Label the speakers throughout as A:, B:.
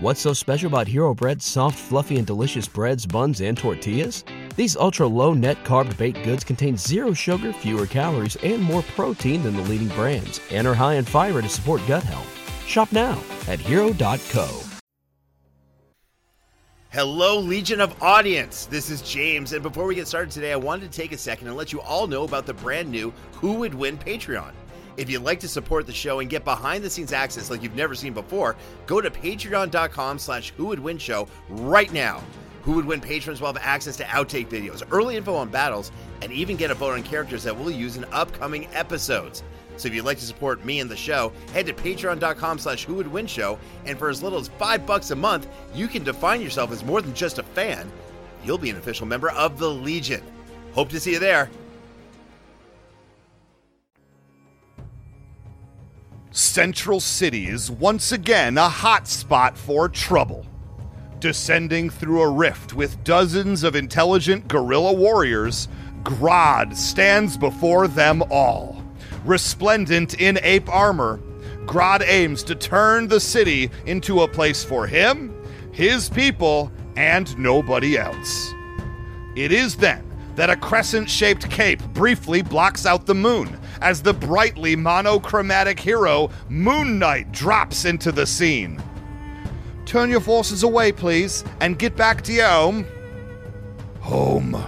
A: What's so special about Hero Bread's soft, fluffy, and delicious breads, buns, and tortillas? These ultra low net carb baked goods contain zero sugar, fewer calories, and more protein than the leading brands, and are high in fiber to support gut health. Shop now at hero.co.
B: Hello, Legion of Audience. This is James, and before we get started today, I wanted to take a second and let you all know about the brand new Who Would Win Patreon. If you'd like to support the show and get behind the scenes access like you've never seen before, go to patreon.com slash who would win show right now. Who would win patrons will have access to outtake videos, early info on battles, and even get a vote on characters that we'll use in upcoming episodes. So if you'd like to support me and the show, head to patreon.com slash who would win show, and for as little as five bucks a month, you can define yourself as more than just a fan. You'll be an official member of the Legion. Hope to see you there.
C: Central City is once again a hotspot for trouble. Descending through a rift with dozens of intelligent gorilla warriors, Grodd stands before them all. Resplendent in ape armor, Grodd aims to turn the city into a place for him, his people, and nobody else. It is then that a crescent shaped cape briefly blocks out the moon as the brightly monochromatic hero Moon Knight drops into the scene. Turn your forces away, please, and get back to your home. Home.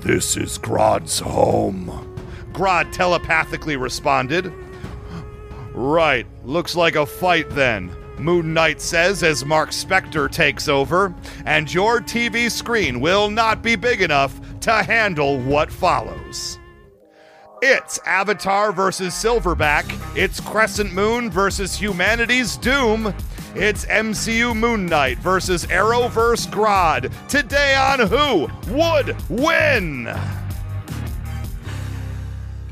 C: This is Grodd's home. Grodd telepathically responded. Right, looks like a fight then. Moon Knight says as Mark Spector takes over, and your TV screen will not be big enough to handle what follows. It's Avatar versus Silverback. It's Crescent Moon versus Humanity's Doom. It's MCU Moon Knight versus Arrowverse Grodd. Today on Who Would Win?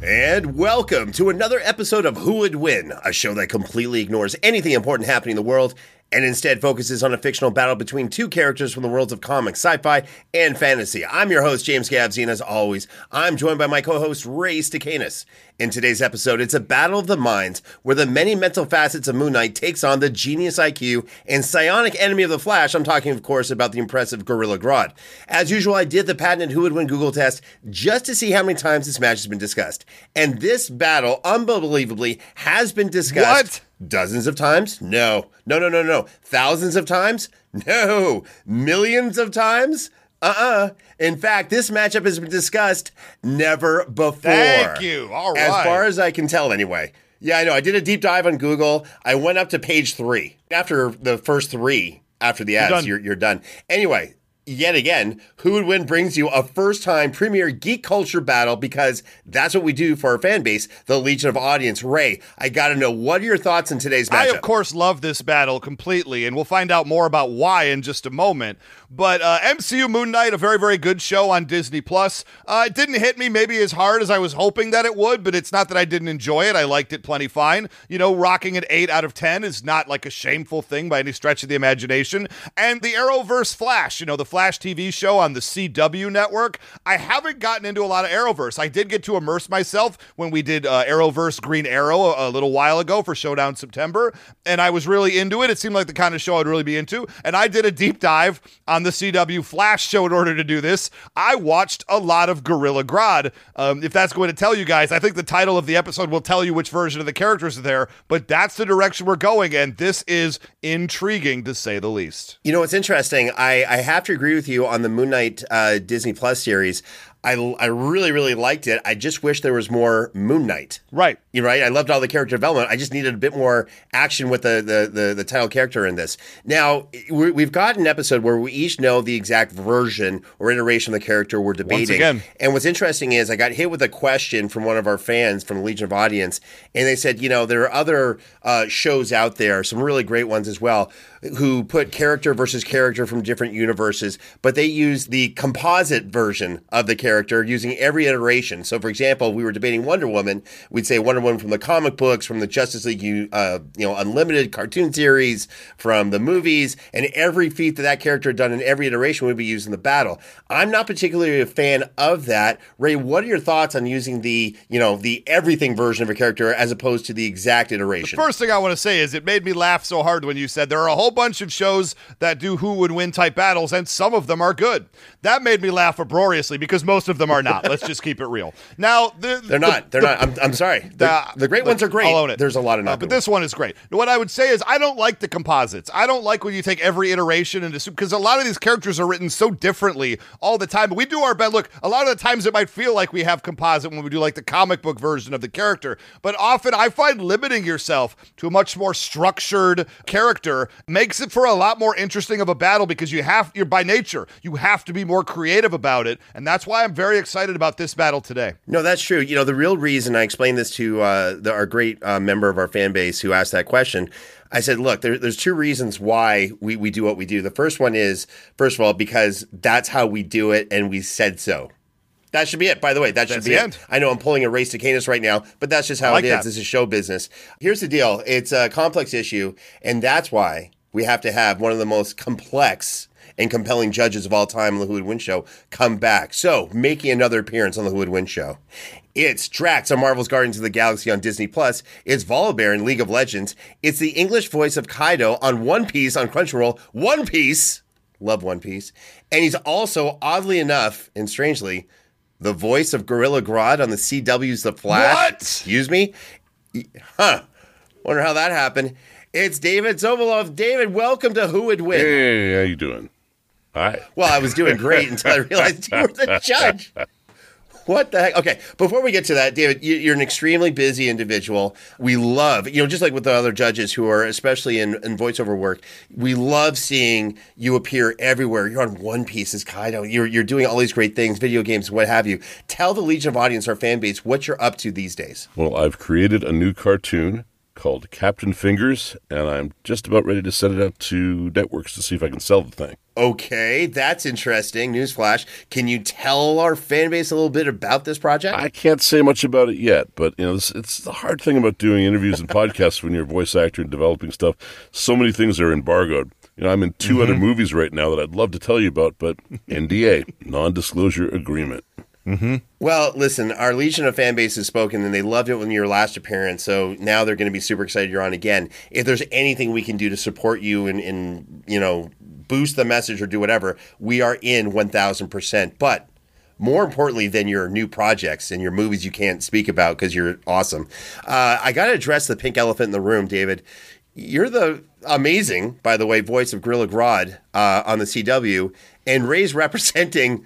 B: And welcome to another episode of Who Would Win, a show that completely ignores anything important happening in the world and instead focuses on a fictional battle between two characters from the worlds of comics, sci-fi, and fantasy. I'm your host, James Gavsie, and as always, I'm joined by my co-host, Ray Stakenas. In today's episode, it's a battle of the minds where the many mental facets of Moon Knight takes on the genius IQ and psionic enemy of the Flash. I'm talking, of course, about the impressive Gorilla Grodd. As usual, I did the patented Who Would Win Google test just to see how many times this match has been discussed. And this battle, unbelievably, has been discussed.
C: What?
B: Dozens of times? No. No, no, no, no. Thousands of times? No. Millions of times? Uh uh In fact, this matchup has been discussed never before.
C: Thank you. All right.
B: As far as I can tell, anyway. Yeah, I know. I did a deep dive on Google. I went up to page three. After the first three, after the ads,
C: done.
B: you're, you're done. Anyway, yet again, Who Would Win brings you a first time premier geek culture battle because that's what we do for our fan base, the Legion of Audience. Ray, I got to know what are your thoughts on today's
C: battle.
B: I,
C: of course, love this battle completely, and we'll find out more about why in just a moment. But uh, MCU Moon Knight, a very, very good show on Disney Plus. Uh, it didn't hit me maybe as hard as I was hoping that it would, but it's not that I didn't enjoy it. I liked it plenty fine. You know, rocking an 8 out of 10 is not like a shameful thing by any stretch of the imagination. And the Arrowverse Flash, you know, the Flash TV show on the CW network, I haven't gotten into a lot of Arrowverse. I did get to immerse myself when we did uh, Arrowverse Green Arrow a, a little while ago for Showdown September, and I was really into it. It seemed like the kind of show I'd really be into. And I did a deep dive on the CW Flash show in order to do this. I watched a lot of Gorilla Grodd. Um, if that's going to tell you guys, I think the title of the episode will tell you which version of the characters are there, but that's the direction we're going, and this is intriguing to say the least.
B: You know, what's interesting. I, I have to agree with you on the Moon Knight uh, Disney Plus series. I, I really, really liked it. I just wish there was more Moon Knight.
C: Right.
B: You're right. I loved all the character development. I just needed a bit more action with the the the, the title character in this. Now we, we've got an episode where we each know the exact version or iteration of the character we're debating.
C: Once again.
B: And what's interesting is I got hit with a question from one of our fans from the Legion of Audience, and they said, you know, there are other uh, shows out there, some really great ones as well, who put character versus character from different universes, but they use the composite version of the character using every iteration. So, for example, we were debating Wonder Woman, we'd say Wonder Woman from the comic books, from the Justice League, uh, you know, Unlimited cartoon series, from the movies, and every feat that that character had done in every iteration would be used in the battle. I'm not particularly a fan of that. Ray, what are your thoughts on using the, you know, the everything version of a character as opposed to the exact iteration?
C: The First thing I want to say is it made me laugh so hard when you said there are a whole whole bunch of shows that do who would win type battles, and some of them are good. That made me laugh uproariously because most of them are not. Let's just keep it real. Now the,
B: they're not. They're the, not. I'm, I'm sorry. The, the great ones are great.
C: I'll own it.
B: There's a lot of not. Uh,
C: but this one is great. What I would say is I don't like the composites. I don't like when you take every iteration and because a lot of these characters are written so differently all the time. We do our best. Look, a lot of the times it might feel like we have composite when we do like the comic book version of the character, but often I find limiting yourself to a much more structured character makes it for a lot more interesting of a battle because you have you're by nature you have to be more creative about it, and that's why I'm very excited about this battle today.
B: No, that's true. You know, the real reason I explained this to uh, the, our great uh, member of our fan base who asked that question. I said, look, there, there's two reasons why we, we do what we do. The first one is, first of all, because that's how we do it and we said so. That should be it. By the way, that should be it. End. I know I'm pulling a Ray Stakenas right now, but that's just how like it is. That. This is show business. Here's the deal it's a complex issue, and that's why we have to have one of the most complex and compelling judges of all time on the Who Would Win Show come back. So, making another appearance on the Who Would Win Show. It's Drax on Marvel's Guardians of the Galaxy on Disney Plus. It's Volibear in League of Legends. It's the English voice of Kaido on One Piece on Crunchyroll. One Piece. Love One Piece. And he's also, oddly enough and strangely, the voice of Gorilla Grodd on the CW's The Flash.
C: What?
B: Excuse me? Huh. Wonder how that happened. It's David Sobolov. David, welcome to Who Would Win.
D: Hey, how you doing? Hi.
B: Well, I was doing great until I realized you were the judge. What the heck? Okay, before we get to that, David, you're an extremely busy individual. We love, you know, just like with the other judges who are, especially in, in voiceover work, we love seeing you appear everywhere. You're on One Piece as Kaido. You're, you're doing all these great things, video games, what have you. Tell the Legion of Audience, our fan base, what you're up to these days.
D: Well, I've created a new cartoon called Captain Fingers, and I'm just about ready to send it out to networks to see if I can sell the thing.
B: Okay, that's interesting. Newsflash. Can you tell our fan base a little bit about this project?
D: I can't say much about it yet, but you know, it's, it's the hard thing about doing interviews and podcasts when you're a voice actor and developing stuff. So many things are embargoed. You know, I'm in 2 mm-hmm. other movies right now that I'd love to tell you about, but NDA, non-disclosure agreement.
B: Mm-hmm. Well, listen, our Legion of fan base has spoken and they loved it when your last appearance. So now they're going to be super excited you're on again. If there's anything we can do to support you and, and you know, boost the message or do whatever, we are in 1000%. But more importantly than your new projects and your movies you can't speak about because you're awesome, uh, I got to address the pink elephant in the room, David. You're the amazing, by the way, voice of Gorilla Grodd uh, on the CW, and Ray's representing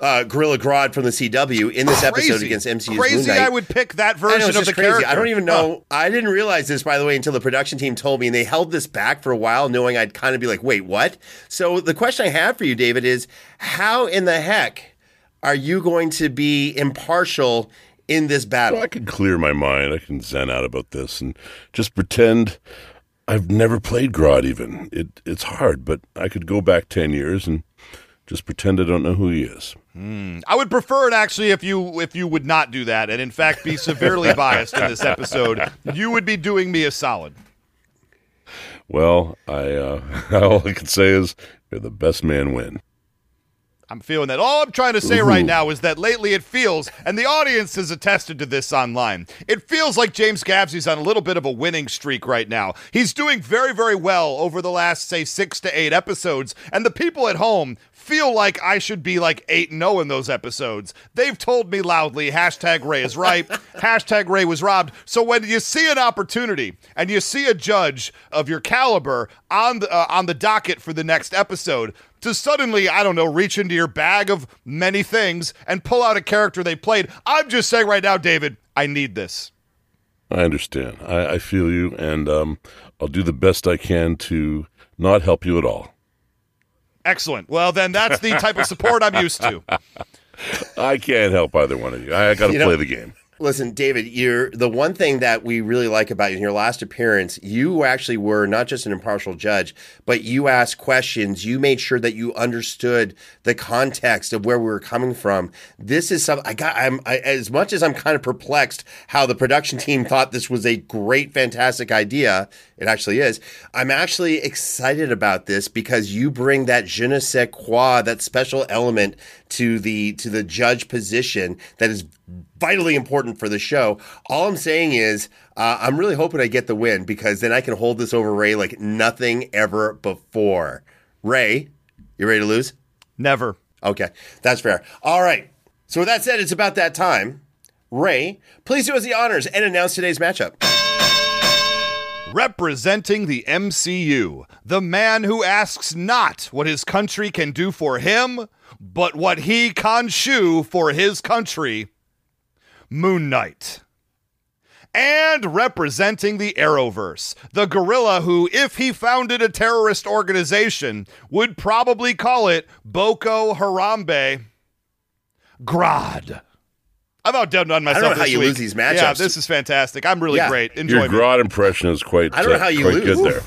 B: uh, Gorilla Grodd from the CW in this crazy. episode against MCU's
C: Crazy
B: Moon Knight.
C: I would pick that version
B: know,
C: of the
B: crazy.
C: character.
B: I don't even know. Huh. I didn't realize this, by the way, until the production team told me, and they held this back for a while, knowing I'd kind of be like, wait, what? So the question I have for you, David, is how in the heck are you going to be impartial in this battle?
D: Well, I can clear my mind. I can zen out about this and just pretend I've never played Grodd even. It, it's hard, but I could go back 10 years and just pretend I don't know who he is.
C: Mm. I would prefer it actually if you if you would not do that, and in fact be severely biased in this episode. You would be doing me a solid.
D: Well, I uh, all I can say is you're the best man win.
C: I'm feeling that. All I'm trying to say Ooh. right now is that lately it feels, and the audience has attested to this online, it feels like James Gavsie's on a little bit of a winning streak right now. He's doing very, very well over the last, say, six to eight episodes, and the people at home feel like I should be like 8 0 in those episodes. They've told me loudly, hashtag Ray is right, hashtag Ray was robbed. So when you see an opportunity and you see a judge of your caliber on the, uh, on the docket for the next episode, to suddenly, I don't know, reach into your bag of many things and pull out a character they played, I'm just saying right now, David, I need this.
D: I understand. I, I feel you, and um, I'll do the best I can to not help you at all.
C: Excellent. Well, then that's the type of support I'm used to.
D: I can't help either one of you. I, I got to play know, the game.
B: Listen, David, you're the one thing that we really like about you in your last appearance, you actually were not just an impartial judge, but you asked questions. You made sure that you understood the context of where we were coming from. This is something I got. I'm I, as much as I'm kind of perplexed how the production team thought this was a great, fantastic idea. It actually is. I'm actually excited about this because you bring that je ne sais quoi, that special element to the to the judge position that is vitally important for the show. All I'm saying is, uh, I'm really hoping I get the win because then I can hold this over Ray like nothing ever before. Ray, you ready to lose?
C: Never.
B: Okay, that's fair. All right. So with that said, it's about that time. Ray, please do us the honors and announce today's matchup.
C: Representing the MCU, the man who asks not what his country can do for him, but what he can shoe for his country, Moon Knight. And representing the Arrowverse, the gorilla who, if he founded a terrorist organization, would probably call it Boko Harambe, Grodd. I've outdone myself.
B: I don't know how you
C: week.
B: lose these matchups.
C: Yeah, this is fantastic. I'm really
B: Yeah.
C: great. Enjoy
D: Your Grodd impression is quite,
B: I don't know
D: uh,
B: how you
D: quite
B: lose.
D: good there.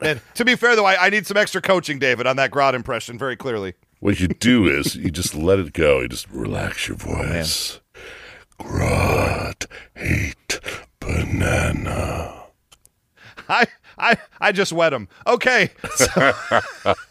C: And to be fair, though, I, I need some extra coaching, David, on that Grodd impression, very clearly.
D: What you do is you just let it go. You just relax your voice. Grodd hate banana.
C: I, I, I just wet him. Okay. So,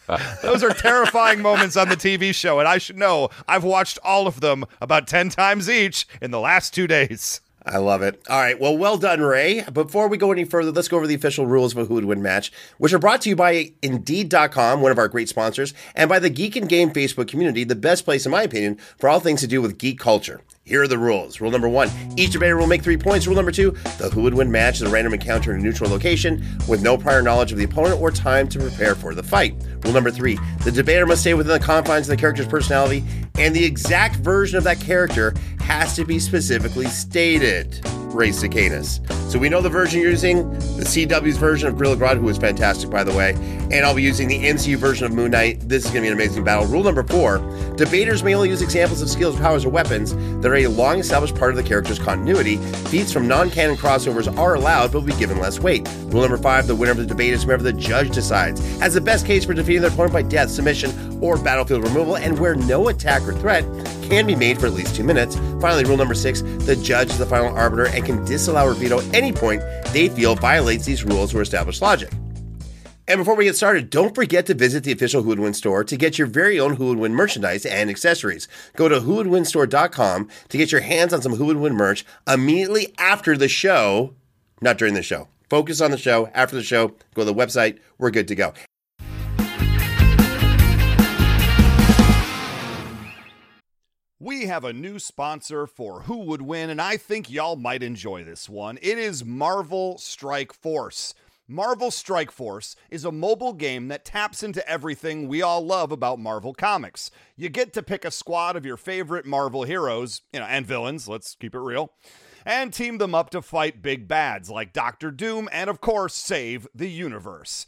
C: those are terrifying moments on the TV show, and I should know I've watched all of them about 10 times each in the last two days.
B: I love it. All right. Well, well done, Ray. Before we go any further, let's go over the official rules of a Who Would Win match, which are brought to you by Indeed.com, one of our great sponsors, and by the Geek and Game Facebook community, the best place, in my opinion, for all things to do with geek culture. Here are the rules. Rule number one each debater will make three points. Rule number two the Who Would Win match is a random encounter in a neutral location with no prior knowledge of the opponent or time to prepare for the fight. Rule number three the debater must stay within the confines of the character's personality, and the exact version of that character has to be specifically stated. Ray Cicadas. So we know the version you're using, the CW's version of Gorilla Grodd, who is fantastic, by the way, and I'll be using the MCU version of Moon Knight. This is going to be an amazing battle. Rule number four debaters may only use examples of skills, powers, or weapons that are a long established part of the character's continuity. Feats from non canon crossovers are allowed, but will be given less weight. Rule number five the winner of the debate is whoever the judge decides has the best case for defeating their opponent by death, submission, or battlefield removal, and where no attack threat can be made for at least two minutes. Finally, rule number six the judge is the final arbiter and can disallow or veto any point they feel violates these rules or established logic. And before we get started, don't forget to visit the official Who Would Win store to get your very own Who Would Win merchandise and accessories. Go to whowouldwinstore.com to get your hands on some Who Would Win merch immediately after the show, not during the show. Focus on the show. After the show, go to the website. We're good to go.
C: We have a new sponsor for Who Would Win, and I think y'all might enjoy this one. It is Marvel Strike Force. Marvel Strike Force is a mobile game that taps into everything we all love about Marvel Comics. You get to pick a squad of your favorite Marvel heroes, you know, and villains, let's keep it real, and team them up to fight big bads like Doctor Doom and, of course, save the universe.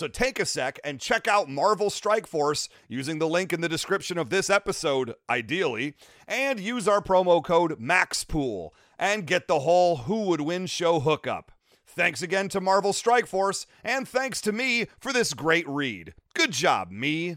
C: So take a sec and check out Marvel Strike Force using the link in the description of this episode, ideally, and use our promo code MAXPOOL and get the whole Who Would Win show hookup. Thanks again to Marvel Strike Force, and thanks to me for this great read. Good job, me.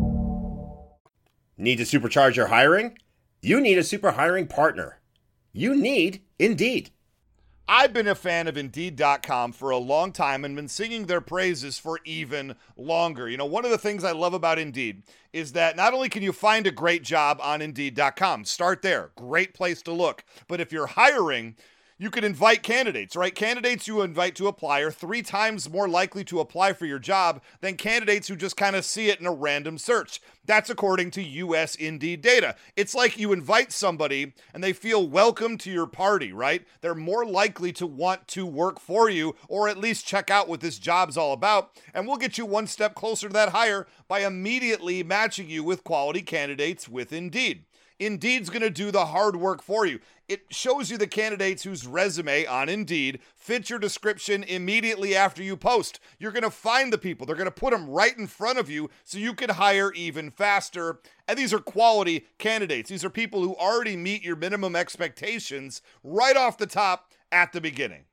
B: Need to supercharge your hiring? You need a super hiring partner. You need Indeed.
C: I've been a fan of Indeed.com for a long time and been singing their praises for even longer. You know, one of the things I love about Indeed is that not only can you find a great job on Indeed.com, start there, great place to look, but if you're hiring, you could invite candidates, right? Candidates you invite to apply are three times more likely to apply for your job than candidates who just kind of see it in a random search. That's according to US Indeed data. It's like you invite somebody and they feel welcome to your party, right? They're more likely to want to work for you or at least check out what this job's all about. And we'll get you one step closer to that hire by immediately matching you with quality candidates with Indeed. Indeed's going to do the hard work for you. It shows you the candidates whose resume on Indeed fits your description immediately after you post. You're going to find the people, they're going to put them right in front of you so you can hire even faster. And these are quality candidates. These are people who already meet your minimum expectations right off the top at the beginning.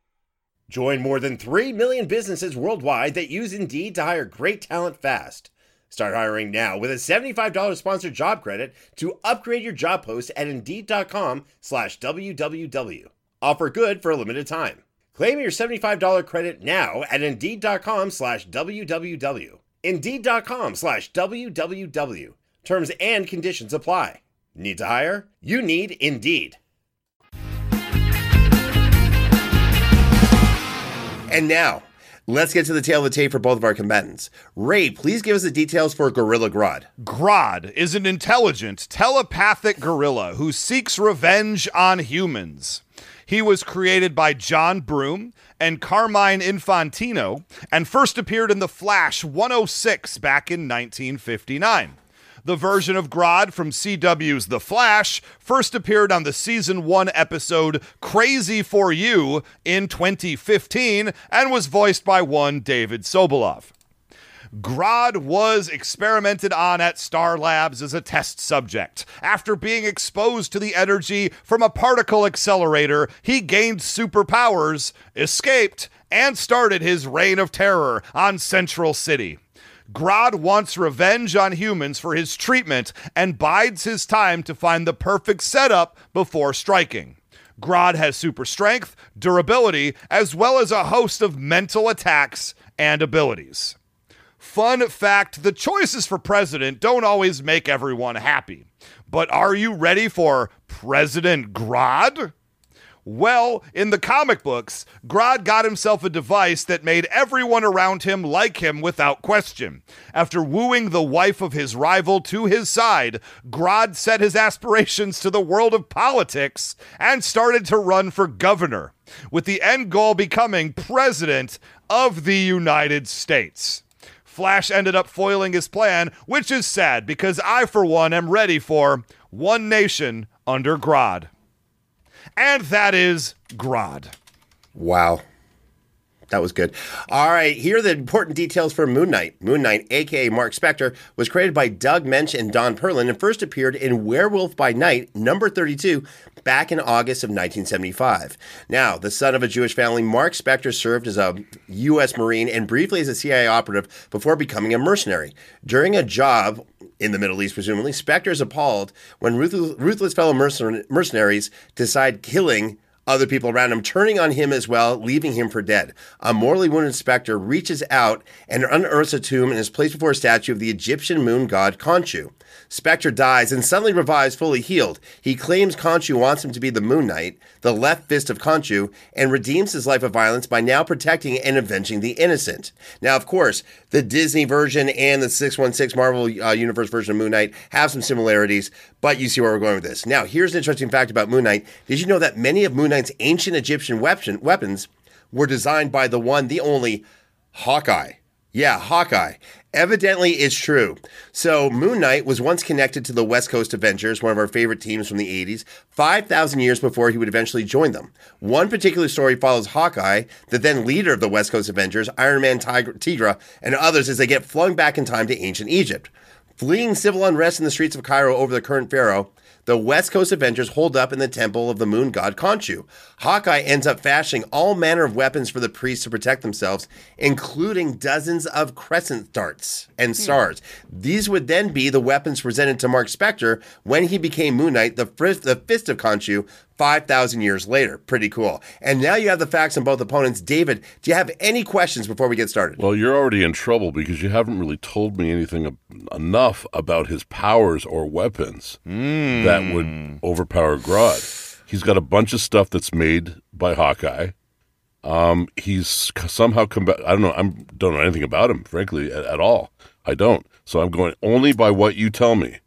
B: Join more than 3 million businesses worldwide that use Indeed to hire great talent fast. Start hiring now with a $75 sponsored job credit to upgrade your job post at Indeed.com slash WWW. Offer good for a limited time. Claim your $75 credit now at Indeed.com slash WWW. Indeed.com slash WWW. Terms and conditions apply. Need to hire? You need Indeed. And now, let's get to the tale of the tape for both of our combatants. Ray, please give us the details for Gorilla Grodd.
C: Grodd is an intelligent, telepathic gorilla who seeks revenge on humans. He was created by John Broome and Carmine Infantino and first appeared in The Flash 106 back in 1959. The version of Grodd from CW's The Flash first appeared on the season 1 episode Crazy for You in 2015 and was voiced by one David Sobolov. Grodd was experimented on at Star Labs as a test subject. After being exposed to the energy from a particle accelerator, he gained superpowers, escaped, and started his reign of terror on Central City. Grodd wants revenge on humans for his treatment and bides his time to find the perfect setup before striking. Grodd has super strength, durability, as well as a host of mental attacks and abilities. Fun fact the choices for president don't always make everyone happy. But are you ready for President Grodd? Well, in the comic books, Grodd got himself a device that made everyone around him like him without question. After wooing the wife of his rival to his side, Grodd set his aspirations to the world of politics and started to run for governor, with the end goal becoming president of the United States. Flash ended up foiling his plan, which is sad because I, for one, am ready for One Nation under Grodd and that is Grodd.
B: Wow. That was good. All right, here are the important details for Moon Knight. Moon Knight, aka Mark Spector, was created by Doug Moench and Don Perlin and first appeared in Werewolf by Night, number 32, back in August of 1975. Now, the son of a Jewish family, Mark Spector served as a U.S. Marine and briefly as a CIA operative before becoming a mercenary. During a job in the Middle East, presumably, Spector is appalled when ruthless, ruthless fellow mercenaries decide killing other people around him, turning on him as well, leaving him for dead. A mortally wounded Spector reaches out and unearths a tomb and is placed before a statue of the Egyptian moon god Khonshu. Spector dies and suddenly revives fully healed. He claims Khonshu wants him to be the Moon Knight, the left fist of Khonshu, and redeems his life of violence by now protecting and avenging the innocent. Now, of course, the Disney version and the 616 Marvel uh, Universe version of Moon Knight have some similarities, but you see where we're going with this. Now, here's an interesting fact about Moon Knight. Did you know that many of Moon Knight's ancient Egyptian weapon, weapons were designed by the one, the only Hawkeye? Yeah, Hawkeye. Evidently, it's true. So, Moon Knight was once connected to the West Coast Avengers, one of our favorite teams from the 80s, 5,000 years before he would eventually join them. One particular story follows Hawkeye, the then leader of the West Coast Avengers, Iron Man, Tigra, and others as they get flung back in time to ancient Egypt. Fleeing civil unrest in the streets of Cairo over the current pharaoh, the West Coast Avengers hold up in the temple of the moon god Khonshu. Hawkeye ends up fashioning all manner of weapons for the priests to protect themselves, including dozens of crescent darts and hmm. stars. Hmm. These would then be the weapons presented to Mark Spector when he became Moon Knight, the, the fist of Khonshu, 5,000 years later. Pretty cool. And now you have the facts on both opponents. David, do you have any questions before we get started?
D: Well, you're already in trouble because you haven't really told me anything enough about his powers or weapons mm. that would overpower Grodd. He's got a bunch of stuff that's made by Hawkeye. Um, he's somehow come back. I don't know. I don't know anything about him, frankly, at, at all. I don't. So I'm going only by what you tell me.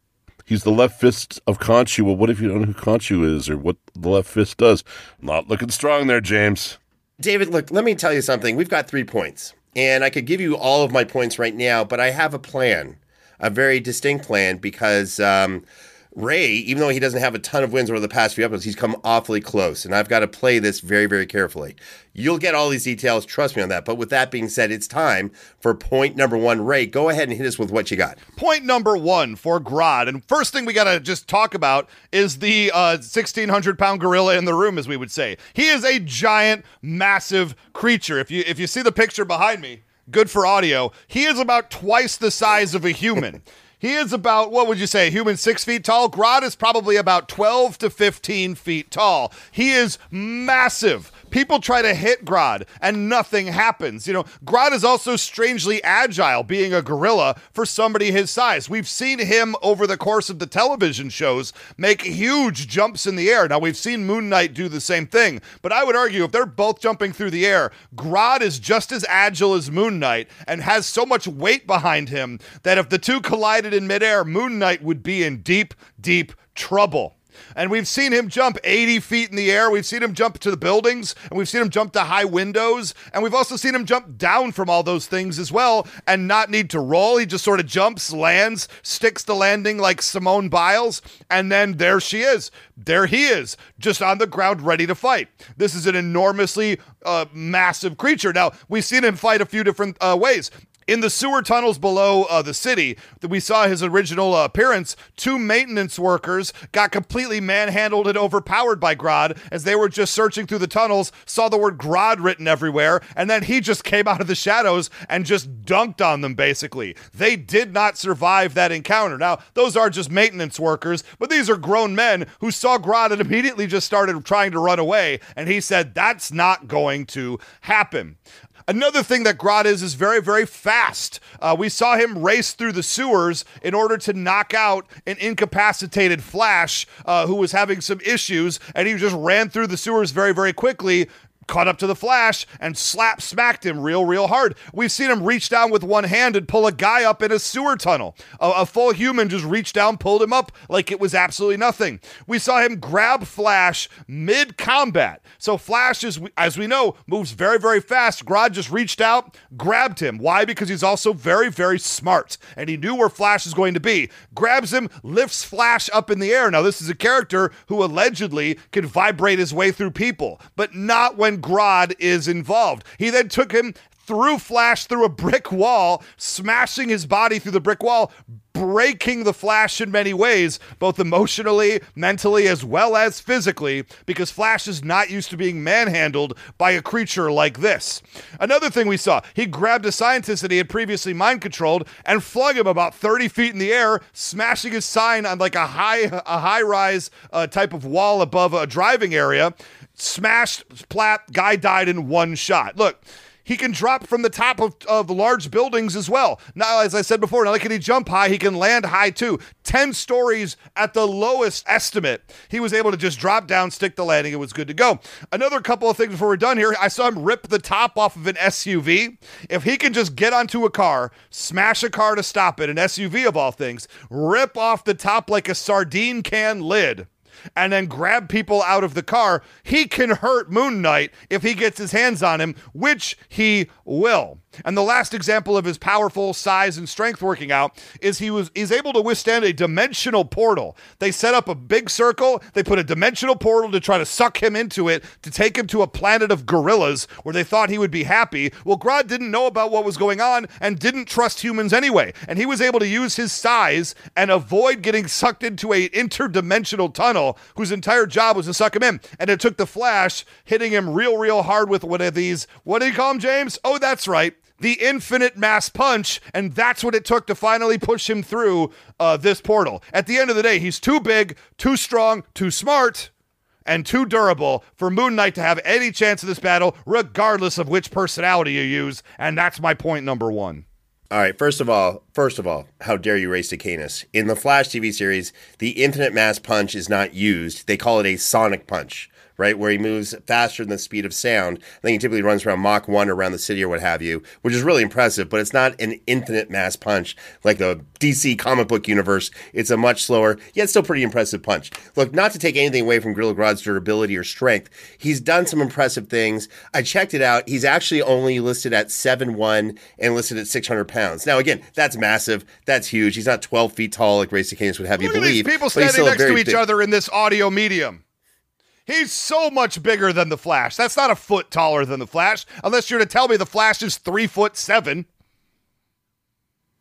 D: He's the left fist of Khonshu. Well, what if you don't know who Khonshu is or what the left fist does? Not looking strong there, James.
B: David, look, let me tell you something. We've got three points, and I could give you all of my points right now, but I have a plan, a very distinct plan, because um, Ray, even though he doesn't have a ton of wins over the past few episodes, he's come awfully close, and I've got to play this very, very carefully. You'll get all these details, trust me on that. But with that being said, it's time for point number one. Ray, go ahead and hit us with what you got.
C: Point number one for Grodd. And first thing we got to just talk about is the uh, 1,600 pound gorilla in the room, as we would say. He is a giant, massive creature. If you if you see the picture behind me, good for audio. He is about twice the size of a human. He is about, what would you say, human six feet tall? Grodd is probably about 12 to 15 feet tall. He is massive. People try to hit Grodd and nothing happens. You know, Grodd is also strangely agile, being a gorilla for somebody his size. We've seen him over the course of the television shows make huge jumps in the air. Now, we've seen Moon Knight do the same thing, but I would argue if they're both jumping through the air, Grodd is just as agile as Moon Knight and has so much weight behind him that if the two collided in midair, Moon Knight would be in deep, deep trouble. And we've seen him jump 80 feet in the air. We've seen him jump to the buildings, and we've seen him jump to high windows. And we've also seen him jump down from all those things as well and not need to roll. He just sort of jumps, lands, sticks the landing like Simone Biles, and then there she is. There he is, just on the ground, ready to fight. This is an enormously uh, massive creature. Now, we've seen him fight a few different uh, ways in the sewer tunnels below uh, the city that we saw his original uh, appearance, two maintenance workers got completely manhandled and overpowered by Grodd as they were just searching through the tunnels, saw the word Grodd written everywhere, and then he just came out of the shadows and just dunked on them, basically. They did not survive that encounter. Now, those are just maintenance workers, but these are grown men who saw Grodd and immediately just started trying to run away, and he said, That's not going to happen. Another thing that Grodd is is very, very fast. Uh, we saw him race through the sewers in order to knock out an incapacitated Flash uh, who was having some issues, and he just ran through the sewers very, very quickly, caught up to the Flash and slap smacked him real, real hard. We've seen him reach down with one hand and pull a guy up in a sewer tunnel. A, a, full human just reached down, pulled him up like it was absolutely nothing. We saw him grab Flash mid combat. So Flash, is, as we know, moves very, very fast. Grodd just reached out, grabbed him. Why? Because he's also very, very smart and he knew where Flash is going to be. Grabs him, lifts Flash up in the air. Now, this is a character who allegedly can vibrate his way through people, but not when Grodd is involved. He then took him through Flash through a brick wall, smashing his body through the brick wall, breaking the Flash in many ways, both emotionally, mentally, as well as physically, because Flash is not used to being manhandled by a creature like this. Another thing we saw, he grabbed a scientist that he had previously mind controlled and flung him about 30 feet in the air, smashing his sign on like a high a high rise uh, type of wall above a driving area. Smashed, plat, guy died in one shot. Look, he can drop from the top of, of large buildings as well. Now, as I said before, not only can he jump high, he can land high too. 10 stories at the lowest estimate. He was able to just drop down, stick the landing, it was good to go. Another couple of things before we're done here. I saw him rip the top off of an SUV. If he can just get onto a car, smash a car to stop it, an SUV of all things, rip off the top like a sardine can lid and then grab people out of the car, he can hurt Moon Knight if he gets his hands on him, which he will. And the last example of his powerful size and strength working out is he was he's able to withstand a dimensional portal. They set up a big circle, they put a dimensional portal to try to suck him into it to take him to a planet of gorillas where they thought he would be happy. Well, Grodd didn't know about what was going on and didn't trust humans anyway, and he was able to use his size and avoid getting sucked into a interdimensional tunnel whose entire job was to suck him in. And it took the Flash hitting him real real hard with one of these what do you call him, James? Oh, that's right the infinite mass punch, and that's what it took to finally push him through uh, this portal. At the end of the day, he's too big, too strong, too smart, and too durable for Moon Knight to have any chance of this battle, regardless of which personality you use. And that's my point number one.
B: All right. First of all, first of all, how dare you Ray Stakenas? In the Flash TV series, the infinite mass punch is not used. They call it a sonic punch right? Where he moves faster than the speed of sound. I think he typically runs around Mach 1 around the city or what have you, which is really impressive, but it's not an infinite mass punch like the DC comic book universe. It's a much slower, yet still pretty impressive punch. Look, not to take anything away from Gorilla Grodd's durability or strength, he's done some impressive things. I checked it out. He's actually only listed at 7'1 and listed at 600 pounds. Now, again, that's massive. That's huge. He's not 12 feet tall like Ray Canis would have
C: Look
B: you
C: at
B: believe.
C: these people standing next to each
B: big-
C: other in this audio medium. He's so much bigger than the Flash. That's not a foot taller than the Flash, unless you're to tell me the Flash is three foot seven.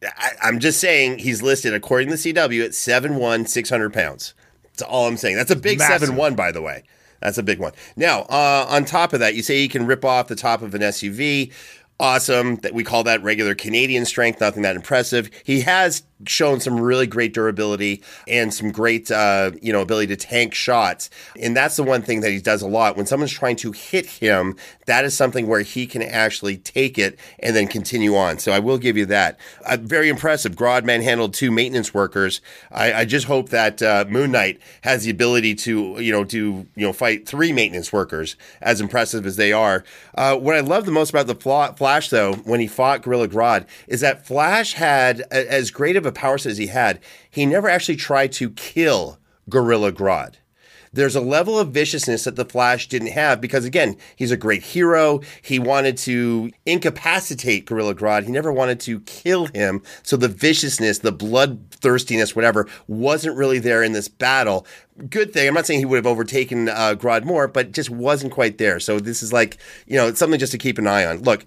B: I, I'm just saying he's listed according to the CW at 7'1, 600 pounds. That's all I'm saying. That's a big
C: Massive.
B: 7'1, by the way. That's a big one. Now, uh, on top of that, you say he can rip off the top of an SUV. Awesome. That we call that regular Canadian strength. Nothing that impressive. He has shown some really great durability and some great, uh, you know, ability to tank shots. And that's the one thing that he does a lot. When someone's trying to hit him, that is something where he can actually take it and then continue on. So I will give you that. Uh, very impressive. Grodd manhandled two maintenance workers. I, I just hope that uh, Moon Knight has the ability to, you know, to you know fight three maintenance workers as impressive as they are. Uh, what I love the most about the Fla- Flash, though, when he fought Gorilla Grodd, is that Flash had a, as great of a power set as he had. He never actually tried to kill Gorilla Grodd there's a level of viciousness that the Flash didn't have because, again, he's a great hero. He wanted to incapacitate Gorilla Grodd. He never wanted to kill him. So the viciousness, the bloodthirstiness, whatever, wasn't really there in this battle. Good thing. I'm not saying he would have overtaken uh, Grodd more, but just wasn't quite there. So this is like, you know, something just to keep an eye on. Look,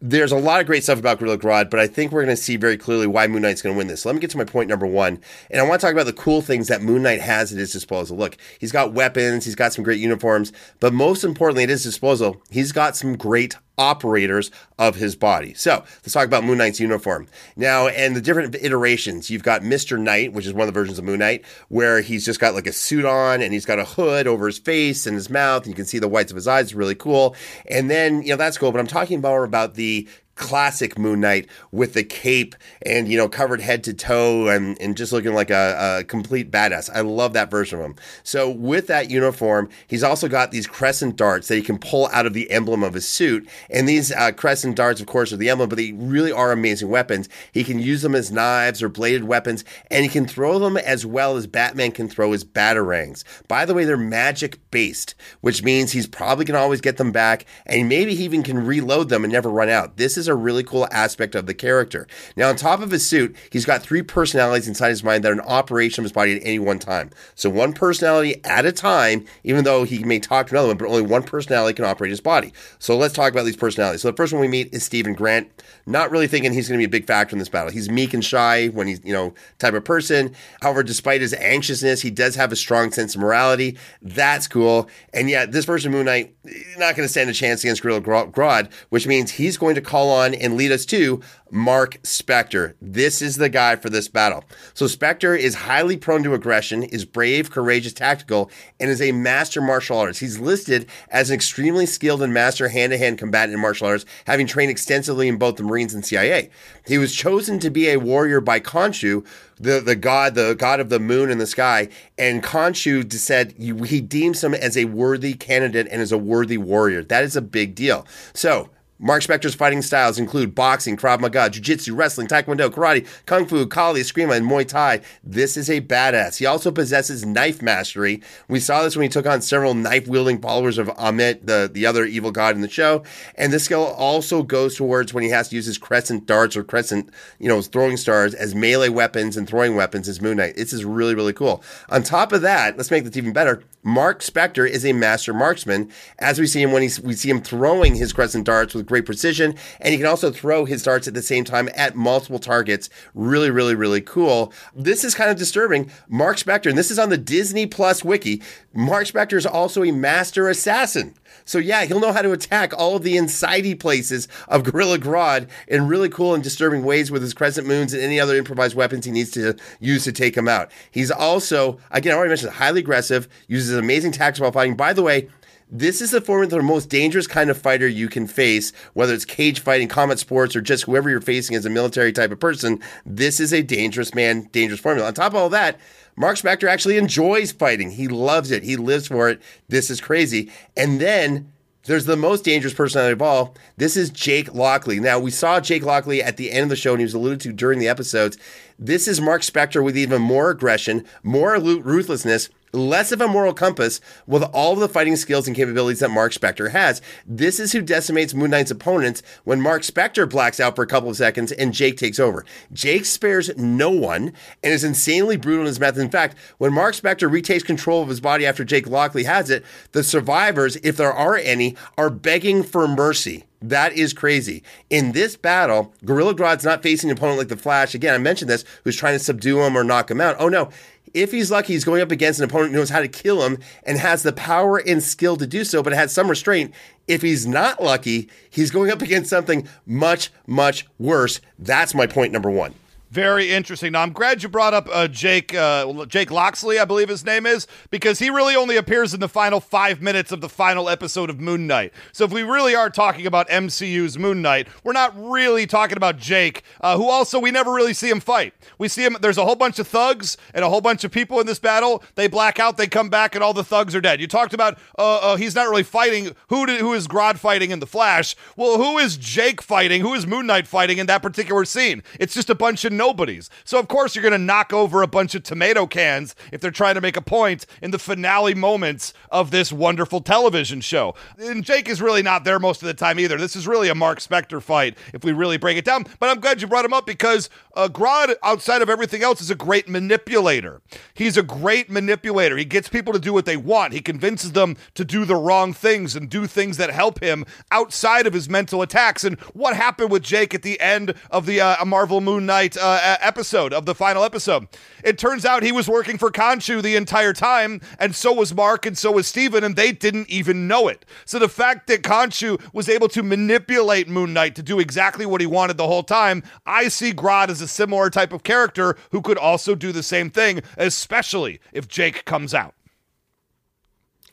B: there's a lot of great stuff about Gorilla Grodd, but I think we're going to see very clearly why Moon Knight's going to win this. Let me get to my point number one. And I want to talk about the cool things that Moon Knight has at his disposal. Look, he's got weapons, he's got some great uniforms, but most importantly, at his disposal, he's got some great operators of his body. So let's talk about Moon Knight's uniform. Now, and the different iterations. You've got Mr. Knight, which is one of the versions of Moon Knight, where he's just got like a suit on and he's got a hood over his face and his mouth, and you can see the whites of his eyes. It's really cool. And then, you know, that's cool. But I'm talking more about the classic Moon Knight with the cape and you know covered head to toe and, and just looking like a, a complete badass. I love that version of him. So with that uniform, he's also got these crescent darts that he can pull out of the emblem of his suit. And these uh, crescent darts, of course, are the emblem, but they really are amazing weapons. He can use them as knives or bladed weapons, and he can throw them as well as Batman can throw his batarangs. By the way, they're magic based, which means he's probably to always get them back, and maybe he even can reload them and never run out. This is a really cool aspect of the character. Now, on top of his suit, he's got three personalities inside his mind that are in operation of his body at any one time. So one personality at a time, even though he may talk to another one, but only one personality can operate his body. So let's talk about these personalities. So the first one we meet is Stephen Grant. Not really thinking he's going to be a big factor in this battle. He's meek and shy when he's, you know, type of person. However, despite his anxiousness, he does have a strong sense of morality. That's cool. And yet, this version of Moon Knight, eh, not going to stand a chance against Gorilla Gro- Grodd, which means he's going to call on and lead us to Mark Spector. This is the guy for this battle. So Spector is highly prone to aggression, is brave, courageous, tactical, and is a master martial artist. He's listed as an extremely skilled and master hand-to-hand combatant in martial arts, having trained extensively in both the Marines and CIA. He was chosen to be a warrior by Khonshu, the, the god, the god of the moon and the sky, and Khonshu said he deems him as a worthy candidate and as a worthy warrior. That is a big deal. So Mark Spector's fighting styles include boxing, Krav Maga, Jiu Jitsu, wrestling, Taekwondo, Karate, Kung Fu, Kali, Eskrima, and Muay Thai. This is a badass. He also possesses knife mastery. We saw this when he took on several knife wielding followers of Ammit, the, the other evil god in the show. And this skill also goes towards when he has to use his crescent darts or crescent, you know, throwing stars as melee weapons and throwing weapons as Moon Knight. This is really, really cool. On top of that, let's make this even better. Mark Spector is a master marksman, as we see him when he's, we see him throwing his crescent darts with great precision, and he can also throw his darts at the same time at multiple targets. Really, really, really cool. This is kind of disturbing. Mark Spector, and this is on the Disney Plus wiki. Mark Spector is also a master assassin. So yeah, he'll know how to attack all of the insidey places of Gorilla Grodd in really cool and disturbing ways with his crescent moons and any other improvised weapons he needs to use to take him out. He's also, again, I already mentioned, highly aggressive, uses amazing tactics while fighting. By the way, This is the formula for the most dangerous kind of fighter you can face, whether it's cage fighting, combat sports, or just whoever you're facing as a military type of person. This is a dangerous man, dangerous formula. On top of all that, Mark Spector actually enjoys fighting. He loves it. He lives for it. This is crazy. And then there's the most dangerous personality of all. This is Jake Lockley. Now, we saw Jake Lockley at the end of the show, and he was alluded to during the episodes. This is Mark Spector with even more aggression, more ruthlessness, less of a moral compass with all of the fighting skills and capabilities that Mark Spector has. This is who decimates Moon Knight's opponents when Mark Spector blacks out for a couple of seconds and Jake takes over. Jake spares no one and is insanely brutal in his method. In fact, when Mark Spector retakes control of his body after Jake Lockley has it, the survivors, if there are any, are begging for mercy. That is crazy. In this battle, Gorilla Grodd's not facing an opponent like the Flash. Again, I mentioned this, who's trying to subdue him or knock him out. Oh no, if he's lucky, he's going up against an opponent who knows how to kill him and has the power and skill to do so, but has some restraint. If he's not lucky, he's going up against something much, much worse. That's my point number one.
C: Very interesting. Now, I'm glad you brought up uh, Jake uh, Jake Locksley, I believe his name is, because he really only appears in the final five minutes of the final episode of Moon Knight. So, if we really are talking about MCU's Moon Knight, we're not really talking about Jake, uh, who also we never really see him fight. We see him. There's a whole bunch of thugs and a whole bunch of people in this battle. They black out, they come back, and all the thugs are dead. You talked about uh, uh, he's not really fighting. Who did, who is Grodd fighting in the Flash? Well, who is Jake fighting? Who is Moon Knight fighting in that particular scene? It's just a bunch of nobodies. So of course you're going to knock over a bunch of tomato cans if they're trying to make a point in the finale moments of this wonderful television show. And Jake is really not there most of the time either. This is really a Mark Spector fight if we really break it down. But I'm glad you brought him up because uh, Grodd, outside of everything else, is a great manipulator. He's a great manipulator. He gets people to do what they want. He convinces them to do the wrong things and do things that help him outside of his mental attacks. And what happened with Jake at the end of the uh, Marvel Moon Knight uh, episode, of the final episode. It turns out he was working for Khonshu the entire time, and so was Mark, and so was Steven, and they didn't even know it. So the fact that Khonshu was able to manipulate Moon Knight to do exactly what he wanted the whole time, I see Grodd as a similar type of character who could also do the same thing, especially if Jake comes out.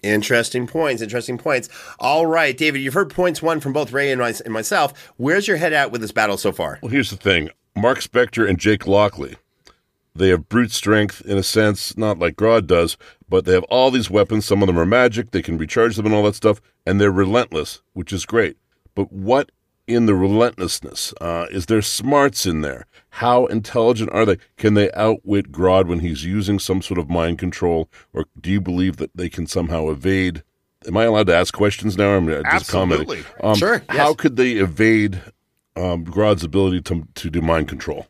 B: Interesting points. Interesting points. All right, David, you've heard points one from both Ray and, my, and myself. Where's your head at with this battle so far?
D: Well, here's the thing Mark Spector and Jake Lockley. They have brute strength in a sense, not like Grodd does, but they have all these weapons. Some of them are magic, they can recharge them and all that stuff, and they're relentless, which is great. But what in the relentlessness? Uh, is there smarts in there? How intelligent are they? Can they outwit Grodd when he's using some sort of mind control, or do you believe that they can somehow evade? Am I allowed to ask questions now? I'm just
C: Absolutely.
D: commenting. Um,
B: sure.
D: Yes. How could they evade um, Grodd's ability to to do mind control?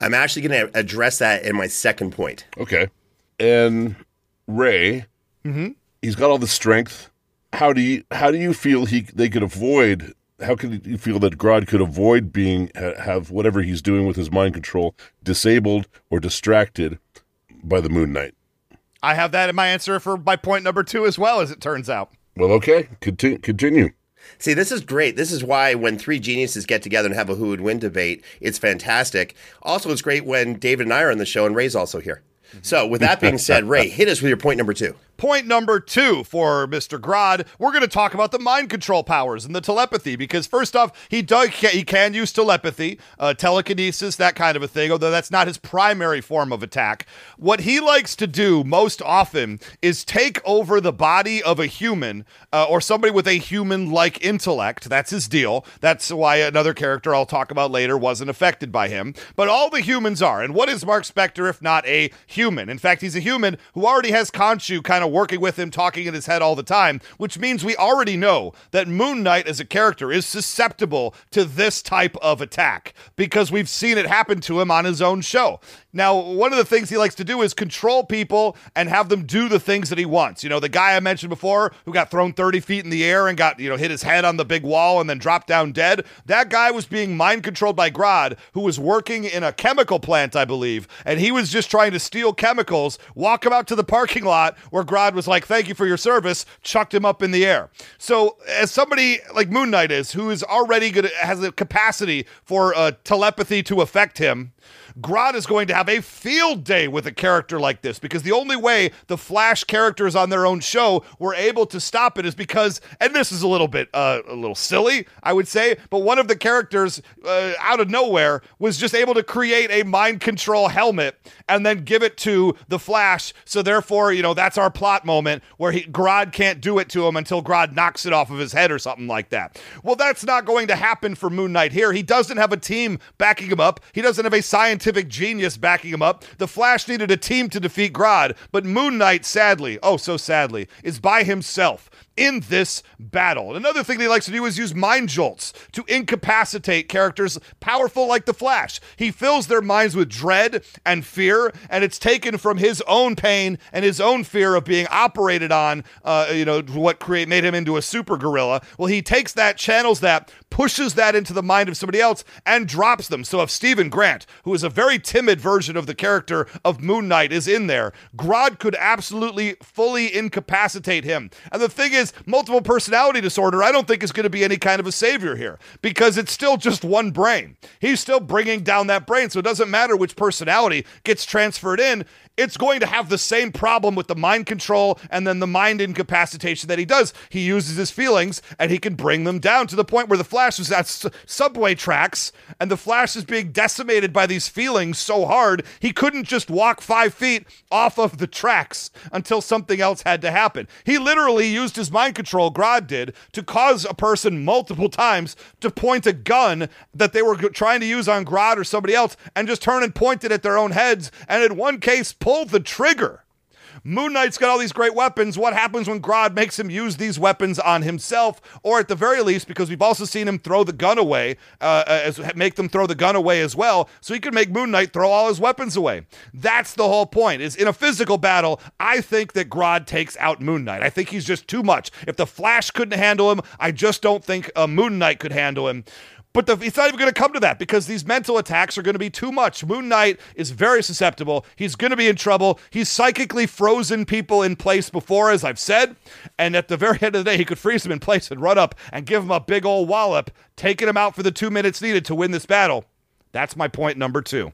B: I'm actually going to address that in my second point.
D: Okay. And Ray,
C: mm-hmm.
D: he's got all the strength. How do you how do you feel he they could avoid? How could you feel that Grodd could avoid being have whatever he's doing with his mind control disabled or distracted by the Moon Knight?
C: I have that in my answer for my point number two as well, as it turns out.
D: Well, okay, continue. continue.
B: See, this is great. This is why when three geniuses get together and have a who would win debate, it's fantastic. Also, it's great when David and I are on the show and Ray's also here. So, with that being said, Ray, hit us with your point number two.
C: Point number two for Mr. Grodd, we're going to talk about the mind control powers and the telepathy because first off, he does he can use telepathy, uh, telekinesis, that kind of a thing. Although that's not his primary form of attack. What he likes to do most often is take over the body of a human uh, or somebody with a human-like intellect. That's his deal. That's why another character I'll talk about later wasn't affected by him. But all the humans are. And what is Mark Spector if not a human? In fact, he's a human who already has Khonshu kind of working with him, talking in his head all the time, which means we already know that Moon Knight as a character is susceptible to this type of attack because we've seen it happen to him on his own show. Now, one of the things he likes to do is control people and have them do the things that he wants. You know, the guy I mentioned before who got thrown 30 feet in the air and got, you know, hit his head on the big wall and then dropped down dead. That guy was being mind controlled by Grodd, who was working in a chemical plant, I believe, and he was just trying to steal chemicals, walk him out to the parking lot where Grodd was like, thank you for your service, chucked him up in the air. So, as somebody like Moon Knight is, who is already good, has the capacity for uh, telepathy to affect him, Grodd is going to have a field day with a character like this because the only way the Flash characters on their own show were able to stop it is because, and this is a little bit uh, a little silly, I would say, but one of the characters uh, out of nowhere was just able to create a mind control helmet and then give it to the Flash. So therefore, you know, that's our plot moment where he, Grodd can't do it to him until Grodd knocks it off of his head or something like that. Well, that's not going to happen for Moon Knight here. He doesn't have a team backing him up. He doesn't have a scientific genius backing him up. The Flash needed a team to defeat Grodd, but Moon Knight, sadly, oh so sadly, is by himself in this battle. Another thing he likes to do is use mind jolts to incapacitate characters powerful like the Flash. He fills their minds with dread and fear, and it's taken from his own pain and his own fear of being operated on. Uh, you know what create made him into a super gorilla. Well, he takes that, channels that, pushes that into the mind of somebody else, and drops them. So if Steven Grant, who is a very timid version of the character of Moon Knight, is in there, Grodd could absolutely fully incapacitate him. And the thing is, multiple personality disorder, I don't think is going to be any kind of a savior here because it's still just one brain. He's still bringing down that brain. So it doesn't matter which personality gets transferred in it's going to have the same problem with the mind control and then the mind incapacitation that he does. He uses his feelings and he can bring them down to the point where the Flash is at s- subway tracks and the Flash is being decimated by these feelings so hard he couldn't just walk five feet off of the tracks until something else had to happen. He literally used his mind control, Grodd did, to cause a person multiple times to point a gun that they were trying to use on Grodd or somebody else and just turn and point it at their own heads. And in one case, pulled the trigger. Moon Knight's got all these great weapons. What happens when Grodd makes him use these weapons on himself, or at the very least, because we've also seen him throw the gun away, uh, as make them throw the gun away as well, so he can make Moon Knight throw all his weapons away. That's the whole point. Is in a physical battle, I think that Grodd takes out Moon Knight. I think he's just too much. If the Flash couldn't handle him, I just don't think uh, Moon Knight could handle him. But the, it's not even going to come to that because these mental attacks are going to be too much. Moon Knight is very susceptible. He's going to be in trouble. He's psychically frozen people in place before, as I've said. And at the very end of the day, he could freeze them in place and run up and give him a big old wallop, taking him out for the two minutes needed to win this battle. That's my point number two.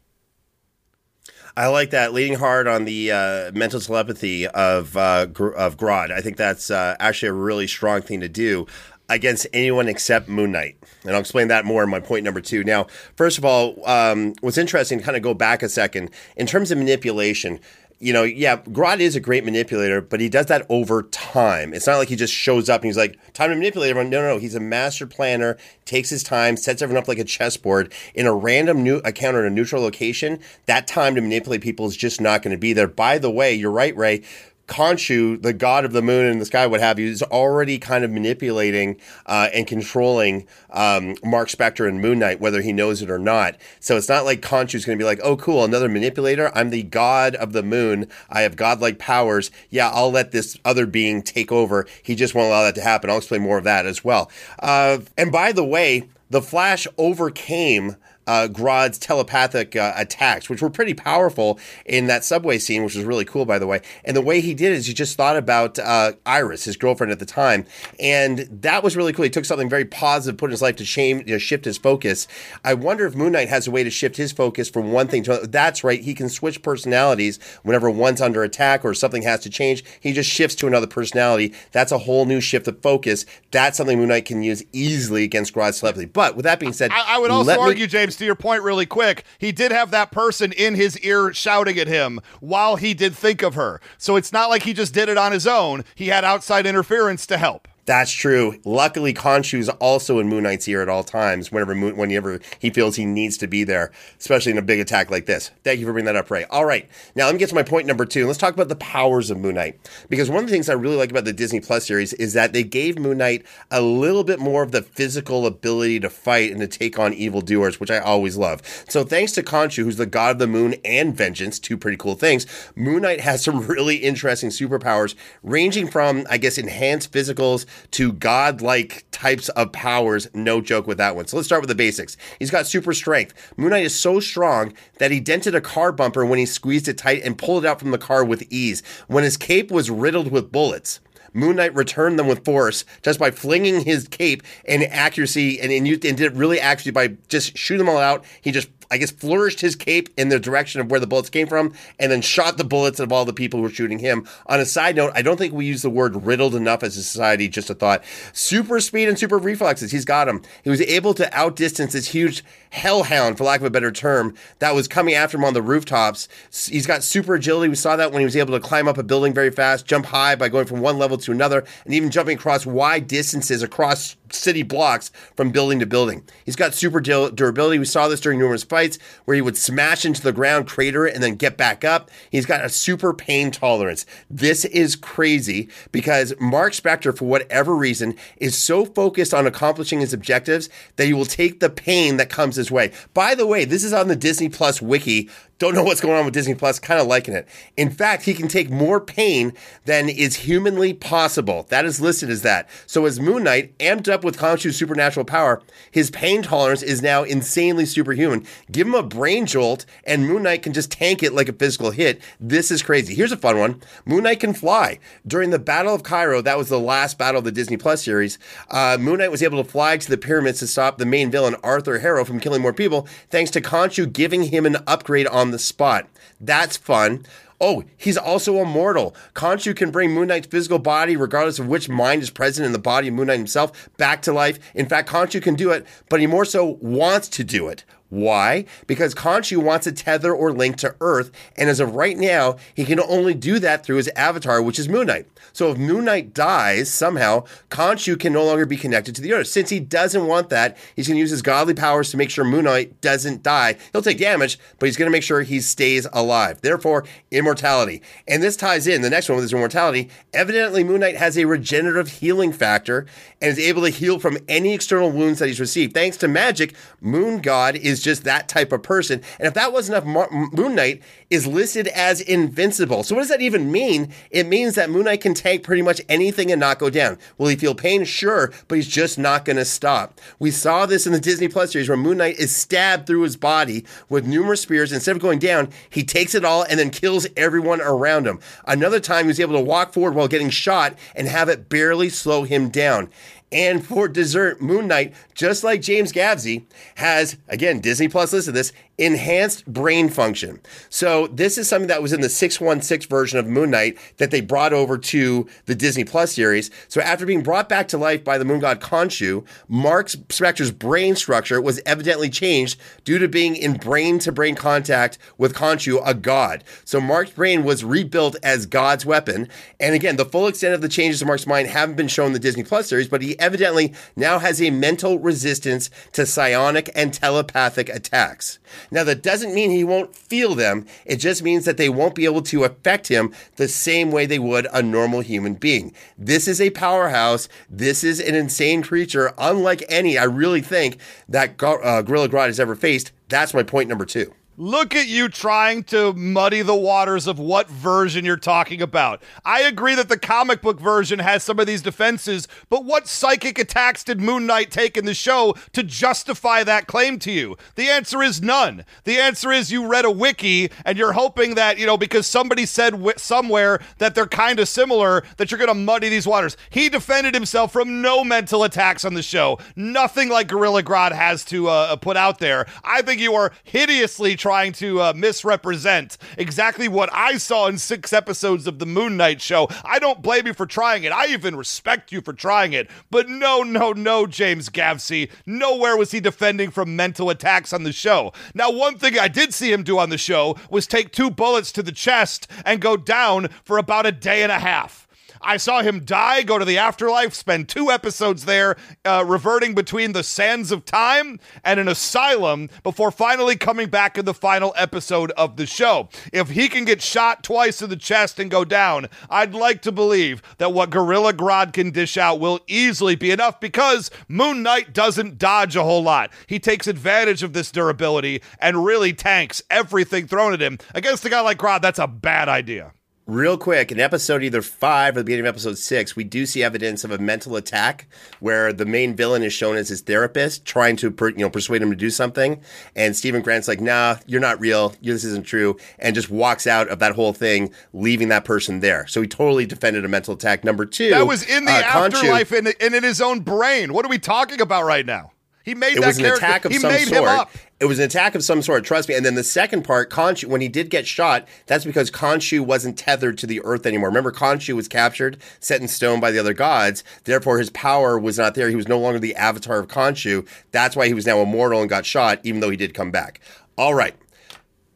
B: I like that leaning hard on the uh, mental telepathy of uh, of Grodd. I think that's uh, actually a really strong thing to do against anyone except Moon Knight. And I'll explain that more in my point number two. Now, first of all, um, what's interesting, to kind of go back a second, in terms of manipulation, you know, yeah, Grodd is a great manipulator, but he does that over time. It's not like he just shows up and he's like, time to manipulate everyone. No, no, no. He's a master planner, takes his time, sets everyone up like a chessboard. In a random new account in a neutral location, that time to manipulate people is just not going to be there. By the way, you're right, Ray. Khonshu, the god of the moon and the sky, what have you, is already kind of manipulating uh, and controlling um, Mark Spector and Moon Knight, whether he knows it or not. So it's not like Khonshu's going to be like, oh, cool, another manipulator. I'm the god of the moon. I have godlike powers. Yeah, I'll let this other being take over. He just won't allow that to happen. I'll explain more of that as well. Uh, and by the way, the Flash overcame uh, Grodd's telepathic uh, attacks, which were pretty powerful in that subway scene, which was really cool, by the way. And the way he did is he just thought about uh, Iris, his girlfriend at the time, and that was really cool. He took something very positive, put in his life to shame, you know, shift his focus. I wonder if Moon Knight has a way to shift his focus from one thing to another. That's right. He can switch personalities whenever one's under attack or something has to change. He just shifts to another personality. That's a whole new shift of focus. That's something Moon Knight can use easily against Grodd's telepathy. But with that being said,
C: I, I would also argue, me- To your point really quick, he did have that person in his ear shouting at him while he did think of her. So it's not like he just did it on his own. He had outside interference to help.
B: That's true. Luckily, Khonshu's also in Moon Knight's ear at all times. Whenever whenever he feels he needs to be there, especially in a big attack like this. Thank you for bringing that up, Ray. All right, now let me get to my point number two. Let's talk about the powers of Moon Knight because one of the things I really like about the Disney Plus series is that they gave Moon Knight a little bit more of the physical ability to fight and to take on evildoers, which I always love. So thanks to Khonshu, who's the god of the moon and vengeance, two pretty cool things. Moon Knight has some really interesting superpowers, ranging from I guess enhanced physicals to godlike types of powers. No joke with that one. So let's start with the basics. He's got super strength. Moon Knight is so strong that he dented a car bumper when he squeezed it tight and pulled it out from the car with ease. When his cape was riddled with bullets. Moon Knight returned them with force just by flinging his cape and accuracy and, and, and did it really accurately by just shooting them all out. He just I guess, flourished his cape in the direction of where the bullets came from, and then shot the bullets of all the people who were shooting him. On a side note, I don't think we use the word riddled enough as a society. Just a thought. Super speed and super reflexes. He's got him. He was able to outdistance this huge hellhound, for lack of a better term, that was coming after him on the rooftops. He's got super agility. We saw that when he was able to climb up a building very fast, jump high by going from one level to another, and even jumping across wide distances across city blocks from building to building. He's got super durability. We saw this during numerous fights where he would smash into the ground, crater it, and then get back up. He's got a super pain tolerance. This is crazy because Mark Spector, for whatever reason, is so focused on accomplishing his objectives that he will take the pain that comes way. By the way, this is on the Disney Plus wiki don't know what's going on with Disney Plus, kind of liking it. In fact, he can take more pain than is humanly possible. That is listed as that. So as Moon Knight, amped up with Khonshu's supernatural power, his pain tolerance is now insanely superhuman. Give him a brain jolt, and Moon Knight can just tank it like a physical hit. This is crazy. Here's a fun one. Moon Knight can fly. During the Battle of Cairo, that was the last battle of the Disney Plus series, uh, Moon Knight was able to fly to the pyramids to stop the main villain, Arthur Harrow, from killing more people, thanks to Khonshu giving him an upgrade on the spot. That's fun. Oh, he's also immortal. Khonshu can bring Moon Knight's physical body, regardless of which mind is present in the body of Moon Knight himself, back to life. In fact, Khonshu can do it, but he more so wants to do it. Why? Because Khonshu wants a tether or link to Earth, and as of right now, he can only do that through his avatar, which is Moon Knight. So if Moon Knight dies somehow, Khonshu can no longer be connected to the Earth. Since he doesn't want that, he's going to use his godly powers to make sure Moon Knight doesn't die. He'll take damage, but he's going to make sure he stays alive. Therefore, immortality. And this ties in the next one with his immortality. Evidently, Moon Knight has a regenerative healing factor and is able to heal from any external wounds that he's received. Thanks to magic, Moon God is just that type of person. And if that wasn't enough, Moon Knight is listed as invincible. So what does that even mean? It means that Moon Knight can tank pretty much anything and not go down. Will he feel pain? Sure, but he's just not going to stop. We saw this in the Disney Plus series where Moon Knight is stabbed through his body with numerous spears. Instead of going down, he takes it all and then kills everyone around him. Another time, he was able to walk forward while getting shot and have it barely slow him down. And for dessert, Moon Knight, just like James Gavsie, has, again, Disney Plus listed this, enhanced brain function. So this is something that was in the 616 version of Moon Knight that they brought over to the Disney Plus series. So after being brought back to life by the moon god Khonshu, Mark Spector's brain structure was evidently changed due to being in brain to brain contact with Khonshu, a god. So Mark's brain was rebuilt as God's weapon. And again, the full extent of the changes to Mark's mind haven't been shown in the Disney Plus series, but he evidently now has a mental resistance to psionic and telepathic attacks. Now, that doesn't mean he won't feel them. It just means that they won't be able to affect him the same way they would a normal human being. This is a powerhouse. This is an insane creature, unlike any I really think that uh, Gorilla Grodd has ever faced. That's my point number two.
C: Look at you trying to muddy the waters of what version you're talking about. I agree that the comic book version has some of these defenses, but what psychic attacks did Moon Knight take in the show to justify that claim to you? The answer is none. The answer is you read a wiki and you're hoping that, you know, because somebody said w- somewhere that they're kind of similar, that you're going to muddy these waters. He defended himself from no mental attacks on the show. Nothing like Gorilla Grodd has to uh, put out there. I think you are hideously trying to uh, misrepresent exactly what I saw in six episodes of the Moon Knight show. I don't blame you for trying it. I even respect you for trying it. But no, no, no, James Gavsie. Nowhere was he defending from mental attacks on the show. Now, one thing I did see him do on the show was take two bullets to the chest and go down for about a day and a half. I saw him die, go to the afterlife, spend two episodes there, uh, reverting between the sands of time and an asylum before finally coming back in the final episode of the show. If he can get shot twice in the chest and go down, I'd like to believe that what Gorilla Grodd can dish out will easily be enough because Moon Knight doesn't dodge a whole lot. He takes advantage of this durability and really tanks everything thrown at him. Against a guy like Grodd, that's a bad idea.
B: Real quick, in episode either five or the beginning of episode six, we do see evidence of a mental attack where the main villain is shown as his therapist, trying to per, you know persuade him to do something, and Steven Grant's like, "Nah, you're not real. This isn't true," and just walks out of that whole thing, leaving that person there. So he totally defended a mental attack. Number two,
C: that was in the uh, afterlife and in, in his own brain. What are we talking about right now? He made
B: it
C: that
B: was an
C: character.
B: attack of
C: he
B: some
C: made him
B: sort.
C: up.
B: It was an attack of some sort. Trust me. And then the second part, Khonshu, when he did get shot, that's because Khonshu wasn't tethered to the earth anymore. Remember, Khonshu was captured, set in stone by the other gods. Therefore, his power was not there. He was no longer the avatar of Khonshu. That's why he was now immortal and got shot, even though he did come back. All right.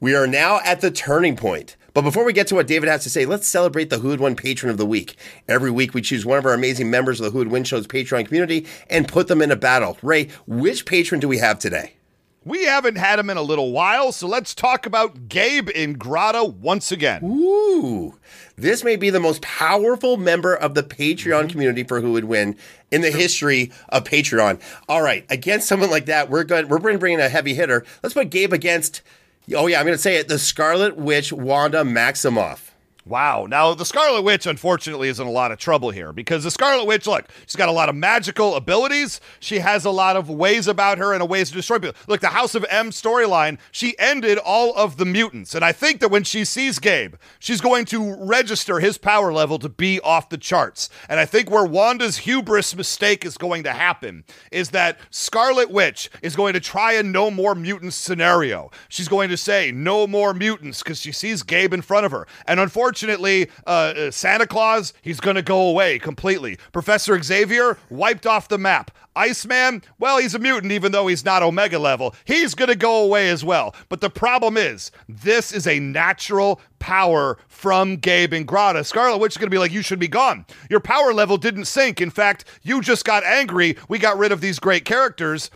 B: We are now at the turning point. But before we get to what David has to say, let's celebrate the Who Would Win Patron of the Week. Every week, we choose one of our amazing members of the Who Would Win Show's Patreon community and put them in a battle. Ray, which patron do we have today?
C: We haven't had him in a little while, so let's talk about Gabe Ingrata once again.
B: Ooh, this may be the most powerful member of the Patreon mm-hmm. community for Who Would Win in the history of Patreon. All right, against someone like that, we're good. We're bringing a heavy hitter. Let's put Gabe against. Oh yeah, I'm to say it. The Scarlet Witch, Wanda Maximoff.
C: Wow. Now, the Scarlet Witch, unfortunately, is in a lot of trouble here because the Scarlet Witch, look, she's got a lot of magical abilities. She has a lot of ways about her and a ways to destroy people. Look, the House of M storyline, she ended all of the mutants. And I think that when she sees Gabe, she's going to register his power level to be off the charts. And I think where Wanda's hubris mistake is going to happen is that Scarlet Witch is going to try a no more mutants scenario. She's going to say no more mutants because she sees Gabe in front of her. And unfortunately, Unfortunately, uh, Santa Claus, he's going to go away completely. Professor Xavier, wiped off the map. Iceman, well, he's a mutant even though he's not Omega level. He's going to go away as well. But the problem is, this is a natural power from Gabe Ingrata. Scarlet Witch is going to be like, you should be gone. Your power level didn't sink. In fact, you just got angry. We got rid of these great characters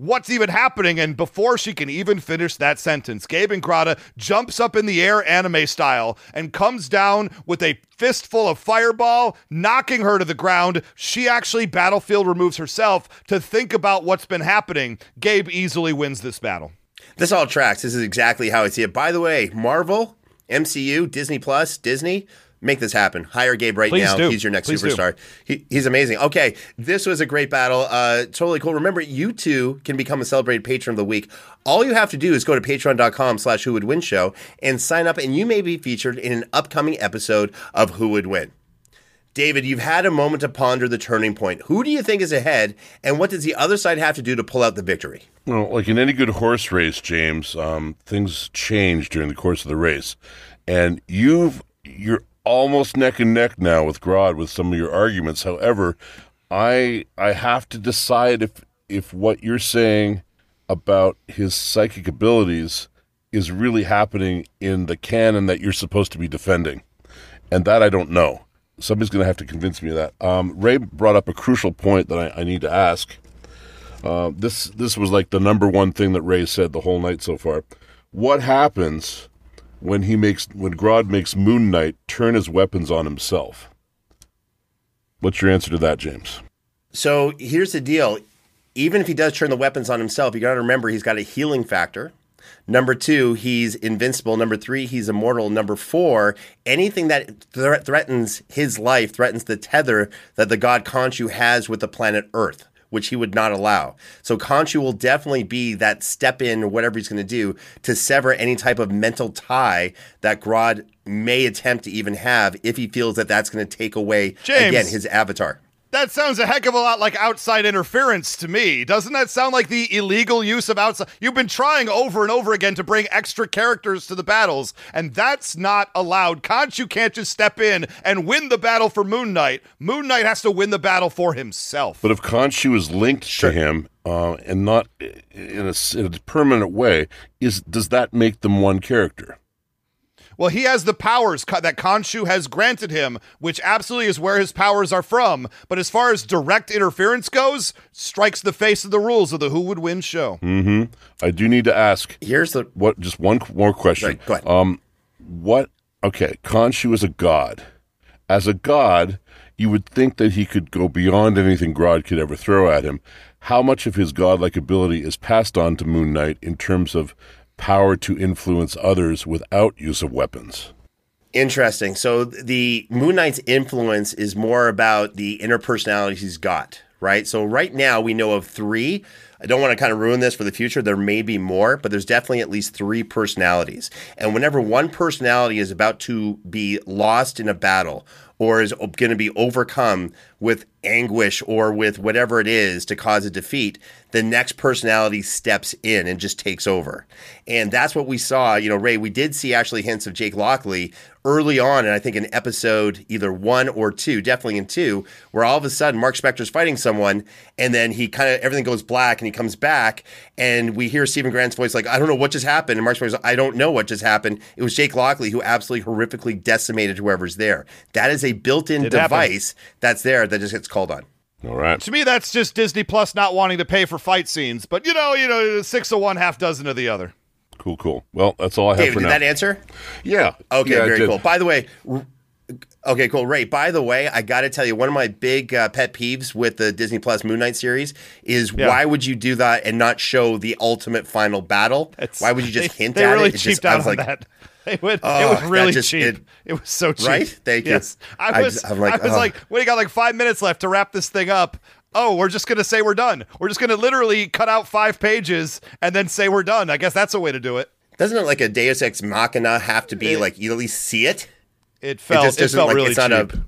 C: what's even happening. And before she can even finish that sentence, Gabe Ingrata jumps up in the air anime style and comes down with a fistful of fireball, knocking her to the ground. She actually battlefield removes herself to think about what's been happening. Gabe easily wins this battle.
B: This all tracks. This is exactly how I see it. By the way, Marvel, MCU, Disney Plus, Disney, make this happen. Hire Gabe right
C: Please
B: now.
C: do.
B: He's your next
C: Please
B: superstar. He, he's amazing. Okay, this was a great battle. Uh, totally cool. Remember, you too can become a celebrated patron of the week. All you have to do is go to patreon.com slash who would win show and sign up, and you may be featured in an upcoming episode of Who Would Win. David, you've had a moment to ponder the turning point. Who do you think is ahead, and what does the other side have to do to pull out the victory?
D: Well, like in any good horse race, James, um, things change during the course of the race, and you've you're almost neck and neck now with Grodd with some of your arguments. However, I I have to decide if if what you're saying about his psychic abilities is really happening in the canon that you're supposed to be defending, and that I don't know. Somebody's going to have to convince me of that. Um, Ray brought up a crucial point that I, I need to ask. Uh, this this was like the number one thing that Ray said the whole night so far. What happens when he makes when Grodd makes Moon Knight turn his weapons on himself? What's your answer to that, James?
B: So here's the deal. Even if he does turn the weapons on himself, you got to remember he's got a healing factor. Number two, he's invincible. Number three, he's immortal. Number four, anything that thre- threatens his life threatens the tether that the god Khonshu has with the planet Earth, which he would not allow. So Khonshu will definitely be that step in or whatever he's going to do to sever any type of mental tie that Grodd may attempt to even have if he feels that that's going to take away
C: James.
B: again his avatar.
C: That sounds a heck of a lot like outside interference to me. Doesn't that sound like the illegal use of outside? You've been trying over and over again to bring extra characters to the battles, and that's not allowed. Khonshu can't just step in and win the battle for Moon Knight. Moon Knight has to win the battle for himself.
D: But if Khonshu is linked to him uh, and not in a, in a permanent way, is does that make them one character?
C: Well, he has the powers Ka- that Khonshu has granted him, which absolutely is where his powers are from. But as far as direct interference goes, strikes the face of the rules of the Who Would Win show.
D: Mm-hmm. I do need to ask.
B: Here's the
D: What? Just one more question.
B: Right, go ahead.
D: Um, what? Okay, Khonshu is a god. As a god, you would think that he could go beyond anything Grodd could ever throw at him. How much of his godlike ability is passed on to Moon Knight in terms of power to influence others without use of weapons?
B: Interesting. So the Moon Knight's influence is more about the inner personalities he's got, right? So right now we know of three I don't want to kind of ruin this for the future. There may be more, but there's definitely at least three personalities. And whenever one personality is about to be lost in a battle or is going to be overcome with anguish or with whatever it is to cause a defeat, the next personality steps in and just takes over. And that's what we saw. You know, Ray, we did see actually hints of Jake Lockley early on, and I think in episode either one or two, definitely in two, where all of a sudden Mark Spector's fighting someone, and then he kind of everything goes black, and he comes back, and we hear Steven Grant's voice like, "I don't know what just happened," and Mark Spector's "I don't know what just happened." It was Jake Lockley who absolutely horrifically decimated whoever's there. That is a built-in
C: It happened.
B: device that's there that just gets called on.
D: All right.
C: To me, that's just Disney Plus not wanting to pay for fight scenes. But you know, you know, six of one, half dozen of the other.
D: Cool, cool. Well, that's all I have
B: David,
D: for
B: did
D: now.
B: that answer?
D: yeah.
B: Okay,
D: Yeah,
B: very cool. By the way, r- okay, cool. Ray, by the way, I got to tell you, one of my big uh, pet peeves with the Disney Plus Moon Knight series is
C: Yeah.
B: why would you do that and not show the ultimate final battle?
C: It's-
B: why would you just
C: they,
B: hint
C: they
B: at
C: really
B: it? It's
C: cheaped
B: just- I was
C: on
B: like,
C: that. It, went,
B: Oh,
C: it was really
B: just-
C: cheap.
B: it-
C: It, was so cheap.
B: Right? Thank you.
C: yes. I
B: I
C: was.
B: just- I'm like,
C: I was
B: oh.
C: like, we got like five minutes left to wrap this thing up. Oh, we're just gonna say we're done. We're just gonna literally cut out five pages and then say we're done. I guess that's a way to do it.
B: doesn't it like a Deus Ex Machina have to be like you at least see it?
C: It felt.
B: it
C: It, felt
B: like
C: really
B: it's not
C: cheap.
B: a.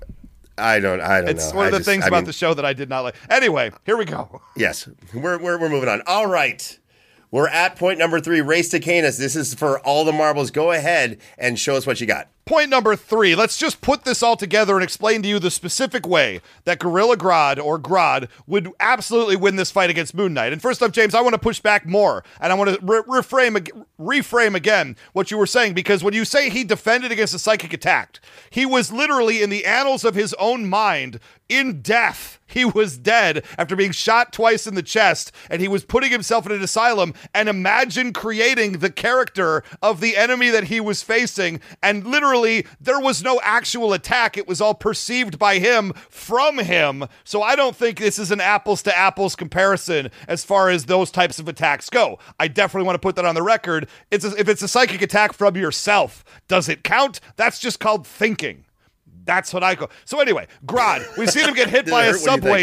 B: I don't. I don't know.
C: it's
B: know.
C: one of the
B: just-
C: things
B: I
C: about
B: mean,
C: the show that I did not like. Anyway, here we go.
B: Yes, we're, we're, we're moving on. All right. We're at point number three, race to Canis. This is for all the marbles. Go ahead and show us what you got.
C: Point number three. Let's just put this all together and explain to you the specific way that Gorilla Grodd or Grodd would absolutely win this fight against Moon Knight. And first up, James, I want to push back more and I want to re- reframe reframe again what you were saying because when you say he defended against a psychic attack, he was literally in the annals of his own mind in death. He was dead after being shot twice in the chest, and he was putting himself in an asylum. And imagine creating the character of the enemy that he was facing. And literally, there was no actual attack. It was all perceived by him from him. So I don't think this is an apples to apples comparison as far as those types of attacks go. I definitely want to put that on the record. It's a, if it's a psychic attack from yourself, does it count? That's just called thinking. That's what I call. So anyway, Grodd, we've seen him get hit by a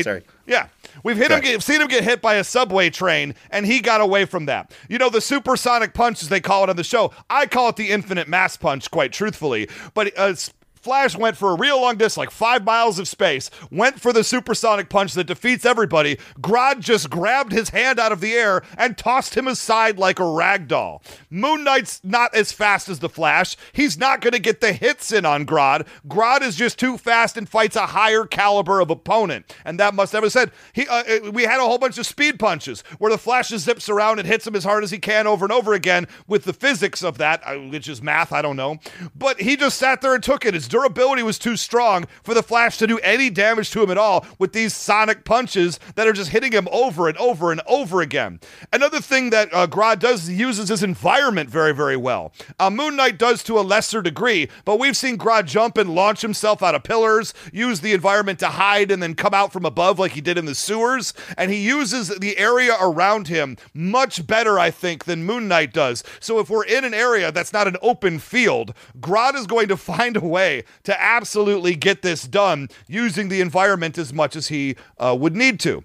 B: hurt? What do you think?
C: subway.
B: Sorry.
C: Yeah, we've hit him,
B: Sorry.
C: get, seen him get hit by a subway train, and he got away from that. You know, the supersonic punch, as they call it on the show. I call it the infinite mass punch, quite truthfully. But uh, Flash went for a real long distance, like five miles of space, went for the supersonic punch that defeats everybody. Grodd just grabbed his hand out of the air and tossed him aside like a rag doll. Moon Knight's not as fast as the Flash. He's not going to get the hits in on Grodd. Grodd is just too fast and fights a higher caliber of opponent. And that must have said. He, uh, uh, we had a whole bunch of speed punches where the Flash just zips around and hits him as hard as he can over and over again with the physics of that, uh, which is math, I don't know. But he just sat there and took it. His durability was too strong for the Flash to do any damage to him at all with these sonic punches that are just hitting him over and over and over again. Another thing that uh, Grodd does uses his environment very, very well. Uh, Moon Knight does to a lesser degree, but we've seen Grodd jump and launch himself out of pillars, use the environment to hide and then come out from above like he did in the sewers, and he uses the area around him much better, I think, than Moon Knight does. So if we're in an area that's not an open field, Grodd is going to find a way to absolutely get this done using the environment as much as he uh, would need to.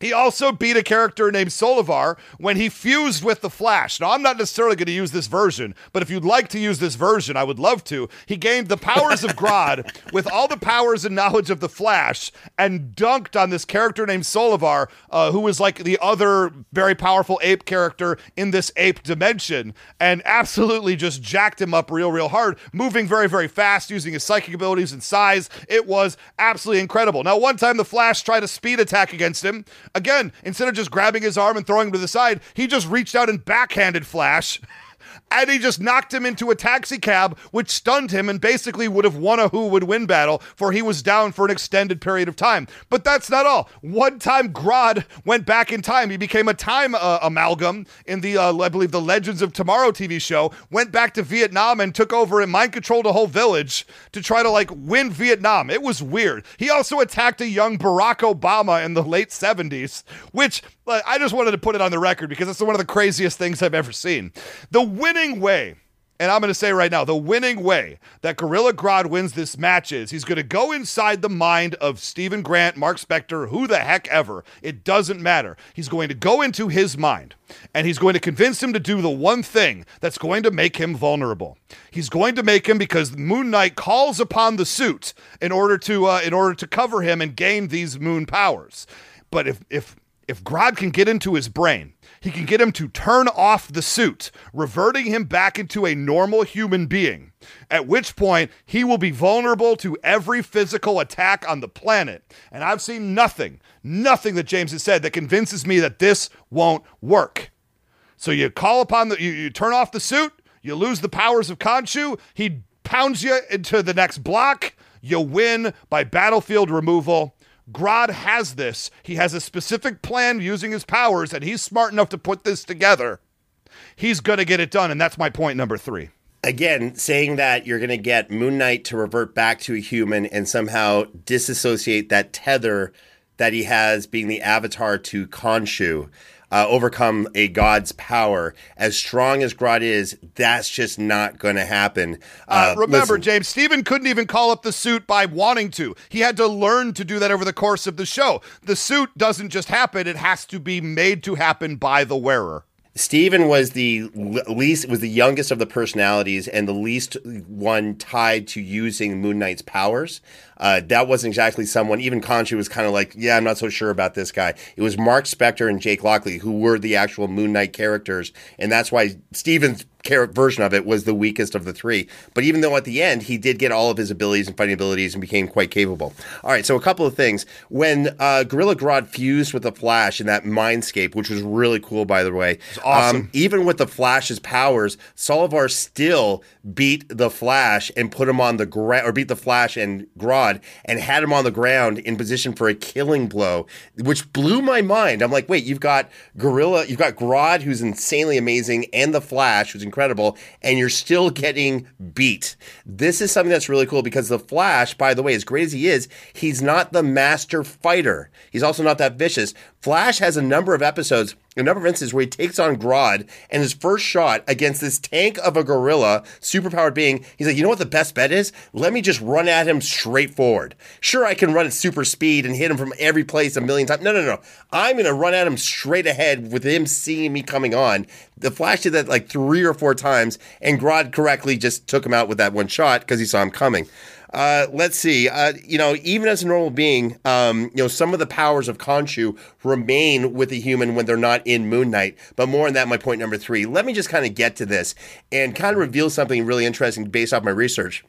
C: He also beat a character named Solovar when he fused with the Flash. Now, I'm not necessarily going to use this version, but if you'd like to use this version, I would love to. He gained the powers of Grodd with all the powers and knowledge of the Flash and dunked on this character named Solovar, uh, who was like the other very powerful ape character in this ape dimension, and absolutely just jacked him up real, real hard, moving very, very fast, using his psychic abilities and size. It was absolutely incredible. Now, one time the Flash tried a speed attack against him. Again, instead of just grabbing his arm and throwing him to the side, he just reached out and backhanded Flash. And he just knocked him into a taxi cab, which stunned him and basically would have won a who would win battle, for he was down for an extended period of time. But that's not all. One time, Grodd went back in time. He became a time uh, amalgam in the, uh, I believe, the Legends of Tomorrow TV show. Went back to Vietnam and took over and mind controlled a whole village to try to like win Vietnam. It was weird. He also attacked a young Barack Obama in the late 70s, which like, I just wanted to put it on the record because it's one of the craziest things I've ever seen. The winning way And I'm going to say right now, the winning way that Gorilla Grodd wins this match is he's going to go inside the mind of Steven Grant, Mark Spector, who the heck ever. It doesn't matter. He's going to go into his mind and he's going to convince him to do the one thing that's going to make him vulnerable. He's going to make him because Moon Knight calls upon the suit in order to uh, in order to cover him and gain these moon powers. But if if if Grodd can get into his brain he can get him to turn off the suit, reverting him back into a normal human being, at which point he will be vulnerable to every physical attack on the planet. And I've seen nothing, nothing that James has said that convinces me that this won't work. So you call upon the, you, you turn off the suit, you lose the powers of Khonshu, he pounds you into the next block, you win by battlefield removal Grodd has this. He has a specific plan using his powers, and he's smart enough to put this together. He's going to get it done, and that's my point number three.
B: Again, saying that you're going to get Moon Knight to revert back to a human and somehow disassociate that tether that he has being the avatar to Khonshu uh, overcome a god's power. As strong as Grodd is, that's just not going to happen.
C: Uh, uh, remember, listen. James, Steven couldn't even call up the suit by wanting to. He had to learn to do that over the course of the show. The suit doesn't just happen, it has to be made to happen by the wearer.
B: Steven was the least was the youngest of the personalities and the least one tied to using Moon Knight's powers. Uh, that wasn't exactly someone. Even Khonshu was kind of like, yeah, I'm not so sure about this guy. It was Mark Spector and Jake Lockley who were the actual Moon Knight characters, and that's why Steven's version of it was the weakest of the three. But even though at the end he did get all of his abilities and fighting abilities and became quite capable. All right, so a couple of things. When uh, Gorilla Grodd fused with the Flash in that Mindscape, which was really cool, by the way,
C: awesome. Um,
B: even with the Flash's powers, Solovar still beat the Flash and put him on the ground, or beat the Flash and Grodd and had him on the ground in position for a killing blow, which blew my mind. I'm like, wait, you've got Gorilla, you've got Grodd, who's insanely amazing, and the Flash, who's incredible, and you're still getting beat. This is something that's really cool because the Flash, by the way, as great as he is, he's not the master fighter. He's also not that vicious. Flash has a number of episodes a number of instances where he takes on Grodd and his first shot against this tank of a gorilla, superpowered being, he's like, you know what the best bet is? Let me just run at him straight forward. Sure, I can run at super speed and hit him from every place a million times. No, no, no. I'm going to run at him straight ahead with him seeing me coming on. The Flash did that like three or four times, and Grodd correctly just took him out with that one shot because he saw him coming. Uh, let's see. Uh, you know, even as a normal being, um, you know, some of the powers of Khonshu remain with the human when they're not in Moon Knight. But more on that, my point number three. Let me just kind of get to this and kind of reveal something really interesting based off my research.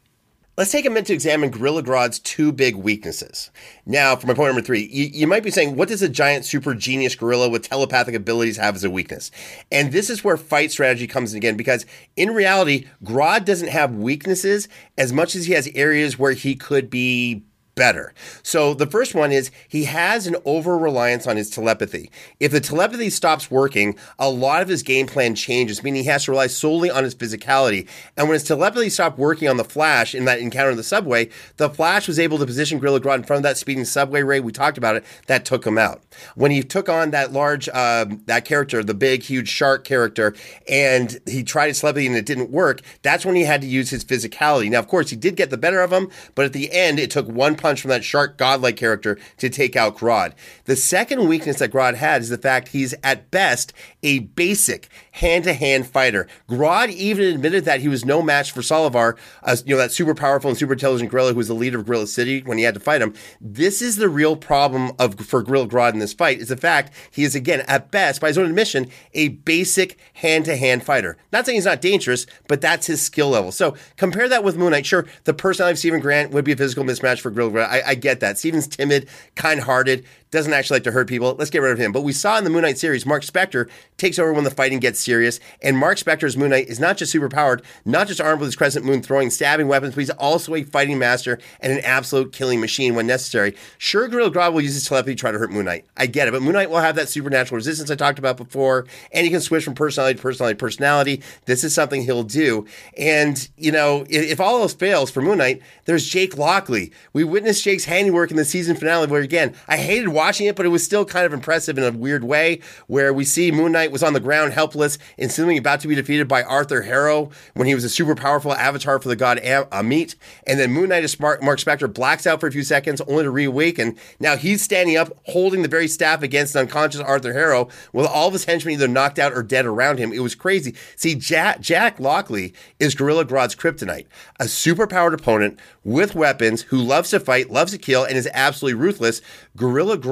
B: Let's take a minute to examine Gorilla Grodd's two big weaknesses. Now, for my point number three, you, you, might be saying, what does a giant super genius gorilla with telepathic abilities have as a weakness? And this is where fight strategy comes in again, because in reality, Grodd doesn't have weaknesses as much as he has areas where he could be better. So the first one is he has an over reliance on his telepathy. If the telepathy stops working, a lot of his game plan changes, meaning he has to rely solely on his physicality. And when his telepathy stopped working on the Flash in that encounter in the subway, the Flash was able to position Gorilla Grodd in front of that speeding subway ray. We talked about it. That took him out. When he took on that large, um, that character, the big, huge shark character, and he tried his telepathy and it didn't work, that's when he had to use his physicality. Now, of course, he did get the better of him, but at the end, it took one punch punch from that shark godlike character to take out Grodd. The second weakness that Grodd had is the fact he's at best a basic hand-to-hand fighter. Grodd even admitted that he was no match for Solovar, uh, you know that super powerful and super intelligent gorilla who was the leader of Gorilla City when he had to fight him. This is the real problem of for Gorilla Grodd in this fight is the fact he is again at best, by his own admission, a basic hand-to-hand fighter. Not saying he's not dangerous, but that's his skill level. So compare that with Moon Knight. Sure, the personality of Steven Grant would be a physical mismatch for Gorilla I, I get that. Steven's timid, kind hearted, doesn't actually like to hurt people. Let's get rid of him. But we saw in the Moon Knight series, Mark Spector takes over when the fighting gets serious. And Mark Spector's Moon Knight is not just superpowered, not just armed with his crescent moon throwing, stabbing weapons, but he's also a fighting master and an absolute killing machine when necessary. Sure, Gorilla Grodd will use his telepathy to try to hurt Moon Knight. I get it. But Moon Knight will have that supernatural resistance I talked about before. And he can switch from personality to personality to personality. This is something he'll do. And, you know, if, if all else fails for Moon Knight, there's Jake Lockley. We witnessed Jake's handiwork in the season finale where, again, I hated watching it, but it was still kind of impressive in a weird way. Where we see Moon Knight was on the ground, helpless, and seemingly about to be defeated by Arthur Harrow when he was a super powerful avatar for the god Am- uh, Ammit, and then Moon Knight as Mark, Spector blacks out for a few seconds, only to reawaken. Now he's standing up, holding the very staff against unconscious Arthur Harrow, with all of his henchmen either knocked out or dead around him. It was crazy. See, Jack, Jack Lockley is Gorilla Grodd's kryptonite, a superpowered opponent with weapons who loves to fight, loves to kill, and is absolutely ruthless. Gorilla Grodd,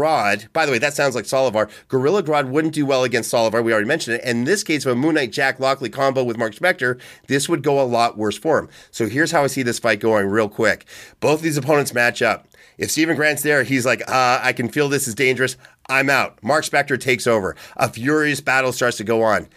B: by the way, that sounds like Solovar. Gorilla Grodd wouldn't do well against Solovar. We already mentioned it. And in this case of a Moon Knight Jack Lockley combo with Mark Spector, this would go a lot worse for him. So here's how I see this fight going real quick. Both these opponents match up. If Steven Grant's there, he's like, uh, I can feel this is dangerous. I'm out. Mark Spector takes over. A furious battle starts to go on.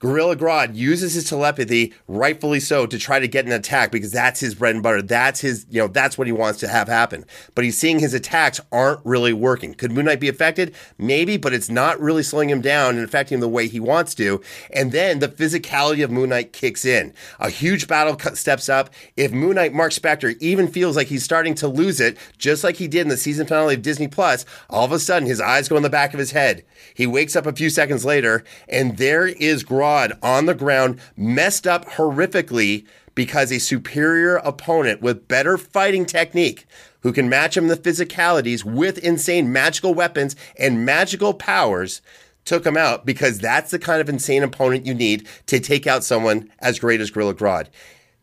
B: Gorilla Grodd uses his telepathy, rightfully so, to try to get an attack because that's his bread and butter. That's his, you know, that's what he wants to have happen. But he's seeing his attacks aren't really working. Could Moon Knight be affected? Maybe, but it's not really slowing him down and affecting him the way he wants to. And then the physicality of Moon Knight kicks in. A huge battle steps up. If Moon Knight Mark Spector even feels like he's starting to lose it, just like he did in the season finale of Disney Plus, all of a sudden his eyes go in the back of his head. He wakes up a few seconds later, and there is Grodd on the ground, messed up horrifically because a superior opponent with better fighting technique who can match him the physicalities with insane magical weapons and magical powers took him out because that's the kind of insane opponent you need to take out someone as great as Gorilla Grodd.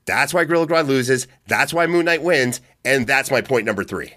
B: That's why Gorilla Grodd loses. That's why Moon Knight wins. And that's my point number three.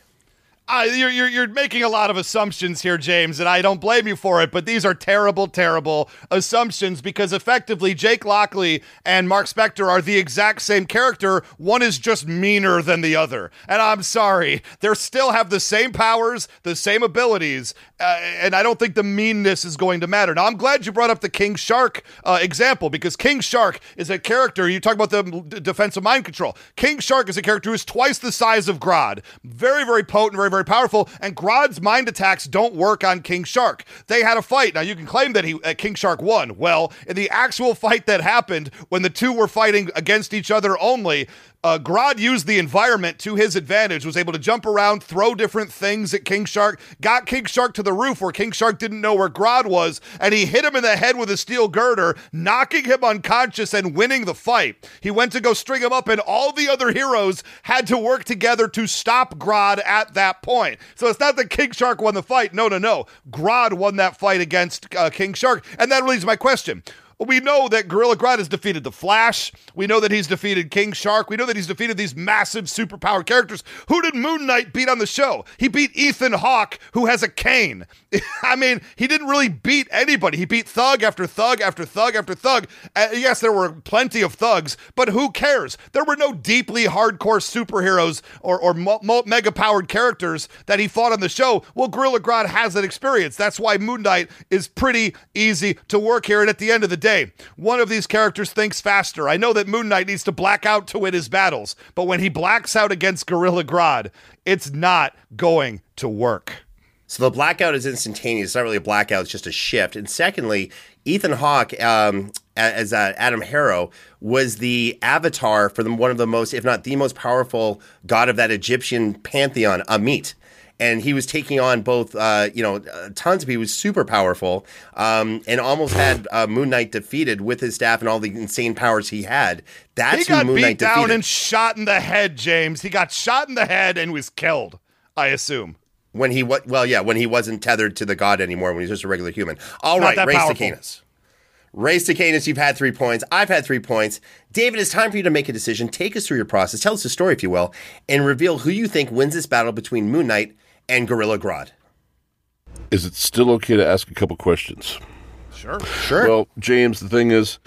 C: Uh, you're, you're, you're making a lot of assumptions here, James, and I don't blame you for it, but these are terrible, terrible assumptions because effectively Jake Lockley and Mark Spector are the exact same character. One is just meaner than the other. And I'm sorry, they still have the same powers, the same abilities, uh, and I don't think the meanness is going to matter. Now, I'm glad you brought up the King Shark uh, example because King Shark is a character. You talk about the d- defensive mind control. King Shark is a character who's twice the size of Grodd. Very, very potent, very, very powerful. And Grodd's mind attacks don't work on King Shark. They had a fight. Now, you can claim that he uh, King Shark won. Well, in the actual fight that happened when the two were fighting against each other only, uh, Grodd used the environment to his advantage, was able to jump around, throw different things at King Shark, got King Shark to the roof where King Shark didn't know where Grodd was, and he hit him in the head with a steel girder, knocking him unconscious and winning the fight. He went to go string him up, and all the other heroes had to work together to stop Grodd at that point. So it's not that King Shark won the fight. No, no, no. Grodd won that fight against uh, King Shark. And that leads to my question. We know that Gorilla Grodd has defeated the Flash. We know that he's defeated King Shark. We know that he's defeated these massive superpower characters. Who did Moon Knight beat on the show? He beat Ethan Hawke, who has a cane. I mean, he didn't really beat anybody. He beat thug after thug after thug after thug. Uh, yes, there were plenty of thugs, but who cares? There were no deeply hardcore superheroes or, or mo- mo- mega powered characters that he fought on the show. Well, Gorilla Grodd has that experience. That's why Moon Knight is pretty easy to work here. And at the end of the day, one of these characters thinks faster. I know that Moon Knight needs to black out to win his battles, but when he blacks out against Gorilla Grodd, it's not going to work.
B: So the blackout is instantaneous. It's not really a blackout; it's just a shift. And secondly, Ethan Hawke um, as uh, Adam Harrow was the avatar for the, one of the most, if not the most powerful god of that Egyptian pantheon, Ammit and he was taking on both, uh, you know, uh, tons of people. He was super powerful, um, and almost had uh, Moon Knight defeated with his staff and all the insane powers he had. That's
C: he got
B: Moon
C: beat
B: Knight
C: down
B: defeated.
C: and shot in the head. James, he got shot in the head and was killed. I assume.
B: when he was well, yeah, when he wasn't tethered to the god anymore, when he was just a regular human. All
C: Not
B: right, race
C: powerful.
B: to Canis. Ray Stakenas, you've had three points. I've had three points. David, it's time for you to make a decision. Take us through your process. Tell us the story, if you will, and reveal who you think wins this battle between Moon Knight and Gorilla Grodd.
D: Is it still okay to ask a couple questions?
C: Sure.
B: Sure.
D: Well, James, the thing is,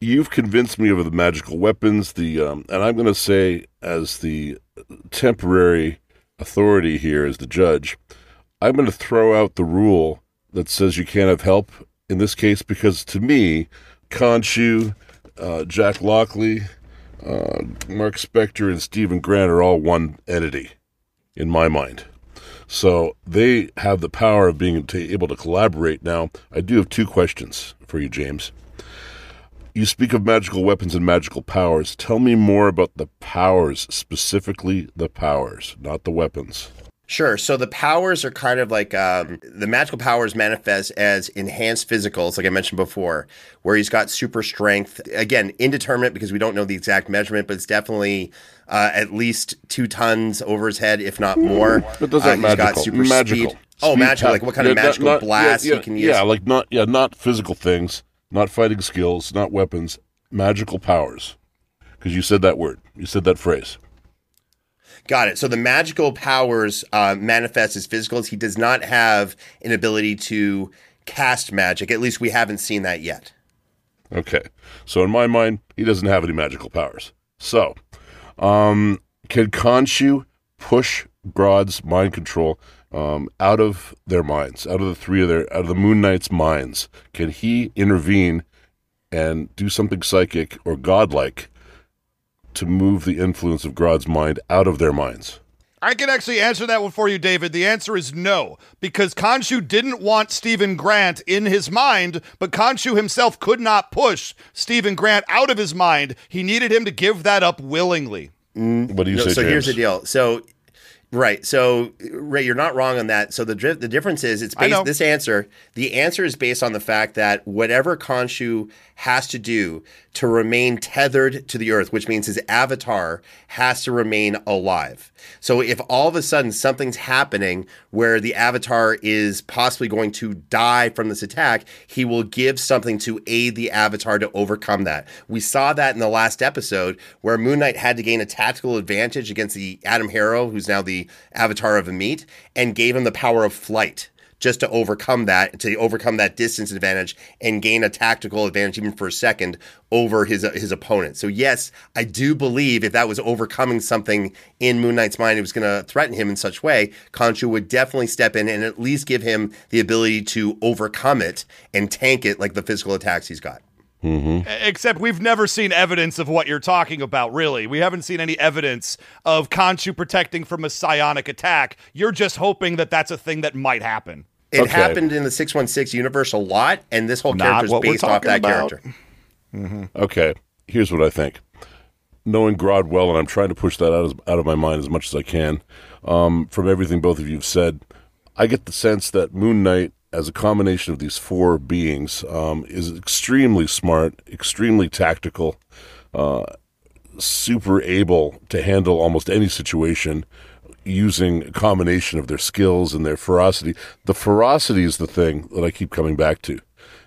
D: you've convinced me over the magical weapons. The um, and I'm going to say, as the temporary authority here, as the judge, I'm going to throw out the rule that says you can't have help in this case because to me, Khonshu, uh, Jack Lockley, uh, Mark Spector, and Steven Grant are all one entity in my mind. So they have the power of being able to collaborate. Now, I do have two questions for you, James. You speak of magical weapons and magical powers. Tell me more about the powers, specifically the powers, not the weapons.
B: Sure. So the powers are kind of like um, the magical powers manifest as enhanced physicals, like I mentioned before, where he's got super strength. Again, indeterminate because we don't know the exact measurement, but it's definitely uh, at least two tons over his head, if not more.
D: But does
B: Uh,
D: that
B: he's
D: magical?
B: got super
D: magical.
B: speed. Oh,
D: Speed
B: magical!
D: pa-
B: Like what kind of
D: Yeah, not-
B: magical
D: not-
B: blast
D: yeah,
B: he can use?
D: Yeah, like not yeah, not physical things, not fighting skills, not weapons, magical powers. Because you said that word, you said that phrase.
B: Got it. So the magical powers uh, manifest as physicals. He does not have an ability to cast magic. At least we haven't seen that yet.
D: Okay. So in my mind, he doesn't have any magical powers. So, um, can Khonshu push Grodd's mind control um, out of their minds, out of the three of their, out of the Moon Knight's minds? Can he intervene and do something psychic or godlike to move the influence of Grodd's mind out of their minds?
C: I can actually answer that one for you, David. The answer is no, because Khonshu didn't want Steven Grant in his mind, but Khonshu himself could not push Steven Grant out of his mind. He needed him to give that up willingly. Mm.
D: What do you
B: No,
D: say,
B: so here's the deal. So, right. So, Ray, you're not wrong on that. So the the difference is it's based this answer. The answer is based on the fact that whatever Khonshu has to do to remain tethered to the earth, which means his avatar has to remain alive. So if all of a sudden something's happening where the avatar is possibly going to die from this attack, he will give something to aid the avatar to overcome that. We saw that in the last episode where Moon Knight had to gain a tactical advantage against the Adam Harrow, who's now the avatar of Ammit, and gave him the power of flight just to overcome that, to overcome that distance advantage and gain a tactical advantage even for a second over his his opponent. So yes, I do believe if that was overcoming something in Moon Knight's mind, it was going to threaten him in such way. Khonshu would definitely step in and at least give him the ability to overcome it and tank it like the physical attacks he's got. Mm-hmm.
C: Except we've never seen evidence of what you're talking about, really. We haven't seen any evidence of Khonshu protecting from a psionic attack. You're just hoping that that's a thing that might happen.
B: It
D: Okay.
B: happened in the 616 universe a lot, and this whole character is based off that
C: about.
B: character.
D: Okay, here's what I think. Knowing Grodd well, and I'm trying to push that out, as, out of my mind as much as I can, um, from everything both of you have said, I get the sense that Moon Knight, as a combination of these four beings, um, is extremely smart, extremely tactical, uh, super able to handle almost any situation using a combination of their skills and their ferocity. The ferocity is the thing that I keep coming back to.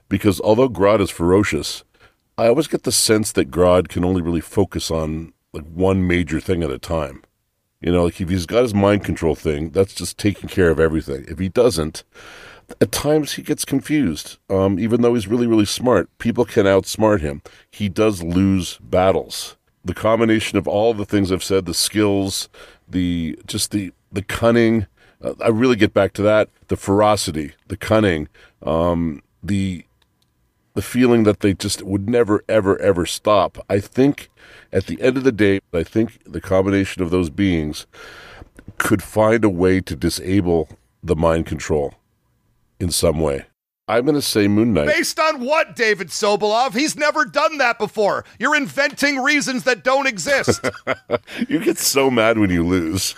D: Because although Grodd is ferocious, I always get the sense that Grodd can only really focus on like one major thing at a time. You know, like if he's got his mind control thing, that's just taking care of everything. If he doesn't, at times he gets confused. Um, even though he's really, really smart, people can outsmart him. He does lose battles. The combination of all the things I've said, the skills, the just the the cunning. Uh, I really get back to that. The ferocity, the cunning, um, the the feeling that they just would never, ever, ever stop. I think at the end of the day, I think the combination of those beings could find a way to disable the mind control in some way. I'm going to say Moon Knight.
C: Based on what, David Sobolov? He's never done that before. You're inventing reasons that don't exist.
D: You get so mad when you lose.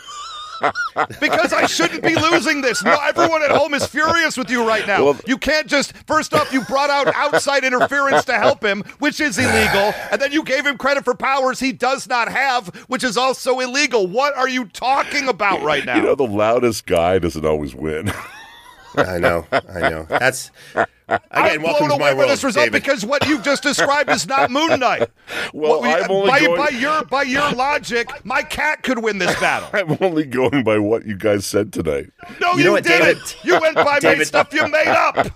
C: because I shouldn't be losing this. No, everyone at home is furious with you right now.
D: Well-
C: you can't just first off you brought out outside interference to help him, which is illegal, and then you gave him credit for powers he does not have, which is also illegal. What are you talking about right now?
D: You know, the loudest guy doesn't always win.
B: I know, I know. That's again.
C: I'm
B: welcome
C: blown
B: to my
C: away by this result
B: David.
C: because what you've just described is not Moon Knight.
D: Well,
C: What we-
D: I'm only
C: by,
D: going-
C: by your by your logic, my cat could win this battle.
D: I'm only going by what you guys said tonight.
C: No,
B: You
C: you,
B: know what,
C: didn't.
B: David?
C: You went by my
B: David-
C: stuff you made up.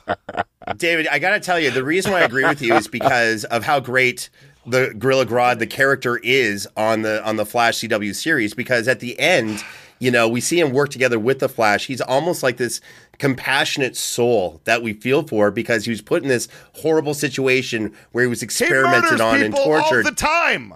B: David, I got to tell you, the reason why I agree with you is because of how great the Gorilla Grodd, the character, is on the on the Flash CW series. Because at the end, you know, we see him work together with the Flash. He's almost like this compassionate soul that we feel for because he was put in this horrible situation where he was experimented
C: murders
B: on and
C: people all
B: tortured.
C: the time.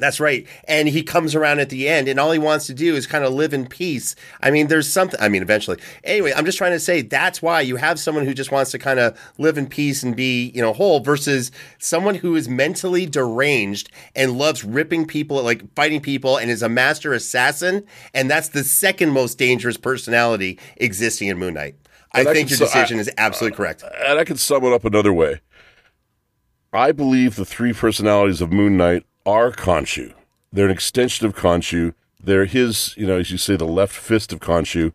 B: That's right. And he comes around at the end, and all he wants to do is kind of live in peace. I mean, there's something, I mean, eventually. Anyway, I'm just trying to say that's why you have someone who just wants to kind of live in peace and be, you know, whole versus someone who is mentally deranged and loves ripping people, like fighting people, and is a master assassin. And that's the second most dangerous personality existing in Moon Knight. I
D: And I
B: think your
D: so- I-
B: decision is absolutely correct.
D: Uh, and I can sum it up another way. I believe the three personalities of Moon Knight are Khonshu. They're an extension of Khonshu. They're his, you know, as you say, the left fist of Khonshu.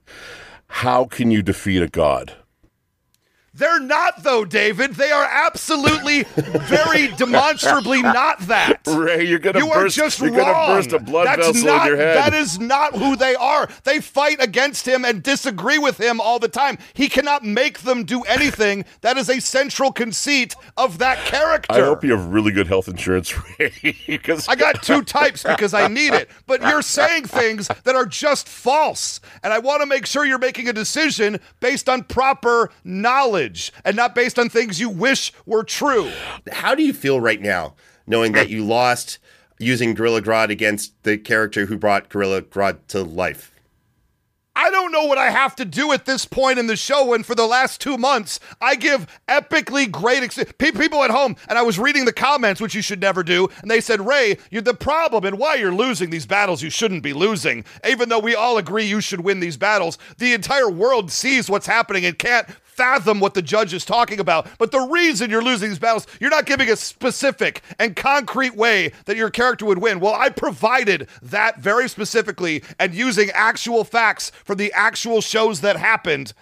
D: How can you defeat a god?
C: They're not, though, David. They are absolutely, very demonstrably not that.
D: Ray, you're gonna
C: You are
D: burst.
C: just
D: you're
C: wrong.
D: gonna burst a blood
C: That's
D: vessel
C: not,
D: in your head.
C: That is not who they are. They fight against him and disagree with him all the time. He cannot make them do anything. That is a central conceit of that character.
D: I hope you have really good health insurance, Ray. Because
C: I got two types because I need it. But you're saying things that are just false. And I want to make sure you're making a decision based on proper knowledge and not based on things you wish were true.
B: How do you feel right now, knowing that you lost using Gorilla Grodd against the character who brought Gorilla Grodd to life?
C: I don't know what I have to do at this point in the show And for the last two months I give epically great ex- pe- people at home and I was reading the comments which you should never do and they said Ray you're the problem and why you're losing these battles you shouldn't be losing even though we all agree you should win these battles the entire world sees what's happening and can't fathom what the judge is talking about. But the reason you're losing these battles, you're not giving a specific and concrete way that your character would win. Well, I provided that very specifically and using actual facts from the actual shows that happened.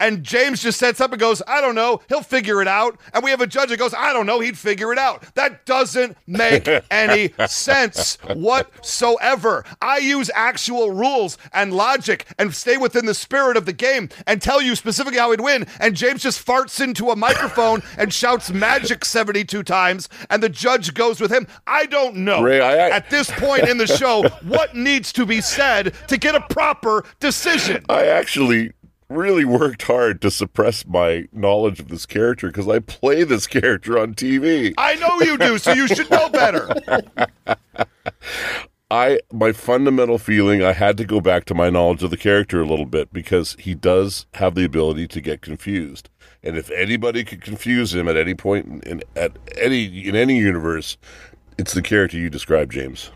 C: And James just sets up and goes, I don't know, he'll figure it out. And we have a judge that goes, I don't know, he'd figure it out. That doesn't make any sense whatsoever. I use actual rules and logic and stay within the spirit of the game and tell you specifically how he'd win. And James just farts into a microphone and shouts magic 72 times, and the judge goes with him. I don't know
D: Ray, I- I-
C: at this point in the show what needs to be said to get a proper decision.
D: I actually really worked hard to suppress my knowledge of this character because I play this character on TV.
C: I know you do, so you should know better.
D: I my fundamental feeling I had to go back to my knowledge of the character a little bit because he does have the ability to get confused. And if anybody could confuse him at any point in, in at any in any universe, it's the character you described, James.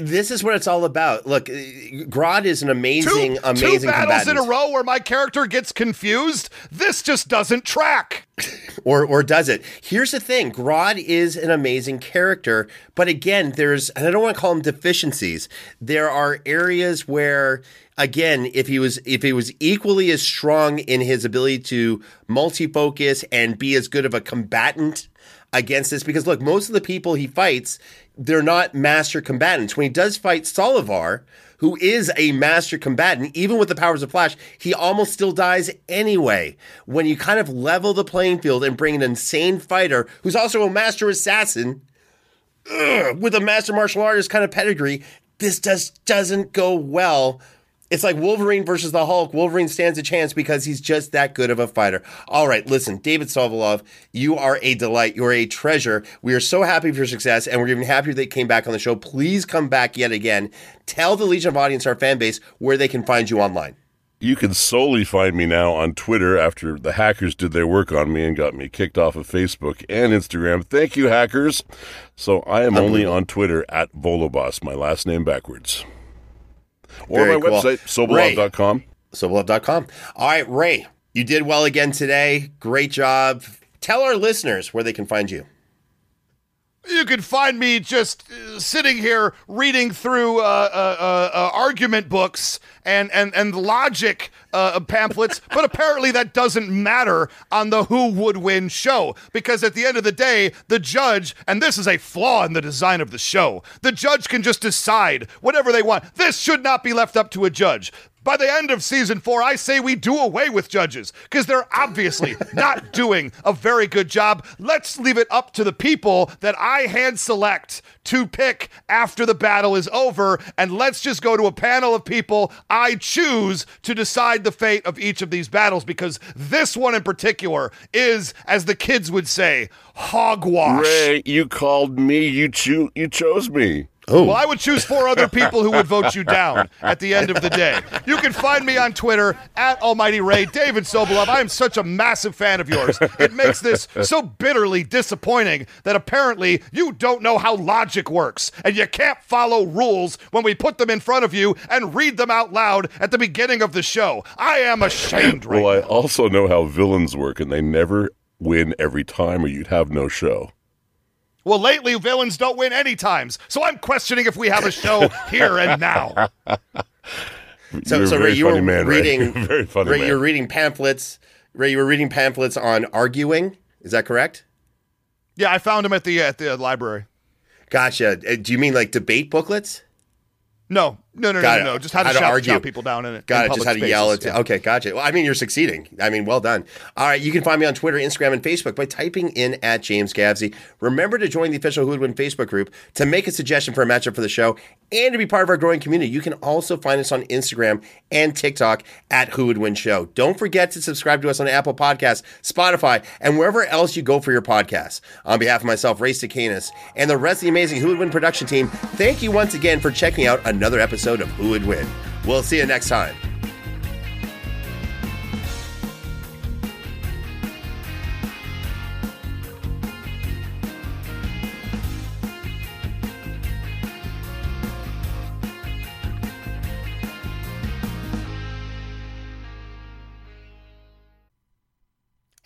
B: This is what it's all about. Look, uh, Grodd is an amazing,
C: two,
B: amazing
C: two battles
B: combatant.
C: in a row where my character gets confused. This just doesn't track.
B: or or does it? Here's the thing: Grodd is an amazing character, but again, there's and I don't want to call them deficiencies. There are areas where, again, if he was if he was equally as strong in his ability to multi-focus and be as good of a combatant against this, because look, most of the people he fights, they're not master combatants. When he does fight Solovar. Who is a master combatant, even with the powers of Flash, he almost still dies anyway. When you kind of level the playing field and bring an insane fighter who's also a master assassin ugh, with a master martial artist kind of pedigree, this just doesn't go well. It's like Wolverine versus the Hulk. Wolverine stands a chance because he's just that good of a fighter. All right, listen, David Sobolov, you are a delight. You're a treasure. We are so happy for your success, and we're even happier that you came back on the show. Please come back yet again. Tell the Legion of Audience, our fan base, where they can find you online.
D: You can solely find me now on Twitter after the hackers did their work on me and got me kicked off of Facebook and Instagram. Thank you, hackers. So I am only on Twitter at Volobos, my last name backwards. Or
B: Very
D: my
B: cool.
D: website,
B: Ray.
D: sobolov.com.
B: Sobolov.com. All right, Ray, you did well again today. Great job. Tell our listeners where they can find you.
C: You can find me just uh, sitting here reading through uh, uh, uh, uh, argument books and and and logic uh, pamphlets, but apparently that doesn't matter on the Who Would Win show because at the end of the day, the judge, and this is a flaw in the design of the show, the judge can just decide whatever they want. This should not be left up to a judge. By the end of season four, I say we do away with judges because they're obviously not doing a very good job. Let's leave it up to the people that I hand select to pick after the battle is over. And let's just go to a panel of people I choose to decide the fate of each of these battles because this one in particular is, as the kids would say, hogwash.
D: Ray, you called me. You cho- you chose me.
B: Oh.
C: Well, I would choose four other people who would vote you down at the end of the day. You can find me on Twitter at Almighty Ray, David Sobolov. I am such a massive fan of yours. It makes this so bitterly disappointing that apparently you don't know how logic works and you can't follow rules when we put them in front of you and read them out loud at the beginning of the show. I am ashamed right
D: Well, I
C: now.
D: also know how villains work, and they never win every time, or you'd have no show.
C: Well, lately villains don't win any times, so I'm questioning if we have a show here and now.
B: So,
D: You're
B: so Ray, you were
D: man, Ray.
B: reading.
D: You're very funny
B: Ray,
D: man.
B: you were reading pamphlets. Ray, you were reading pamphlets on arguing. Is that correct?
C: Yeah, I found them at the at the library.
B: Gotcha. Uh, Do you mean like debate booklets?
C: No, no, no, no,
B: Got
C: no,
B: it.
C: no. Just how to,
B: How to
C: shout,
B: argue.
C: shout people down in it.
B: Got
C: in
B: it. Just how to yell at.
C: spaces, yeah.
B: Okay, gotcha. Well, I mean, you're succeeding. I mean, well done. All right, you can find me on Twitter, Instagram, and Facebook by typing in at James Gavsie. Remember to join the official Who Would Win Facebook group to make a suggestion for a matchup for the show and to be part of our growing community. You can also find us on Instagram and TikTok at Who Would Win Show. Don't forget to subscribe to us on Apple Podcasts, Spotify, and wherever else you go for your podcasts. On behalf of myself, Ray Stakenas, and the rest of the amazing Who Would Win production team, thank you once again for checking out another episode of Who Would Win. We'll see you next time.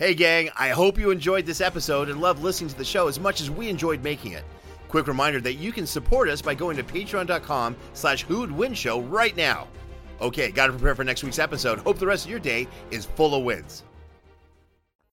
B: Hey, gang, I hope you enjoyed this episode and loved listening to the show as much as we enjoyed making it. Quick reminder that you can support us by going to patreon.com slash who'd win show right now. Okay, gotta prepare for next week's episode. Hope the rest of your day is full of wins.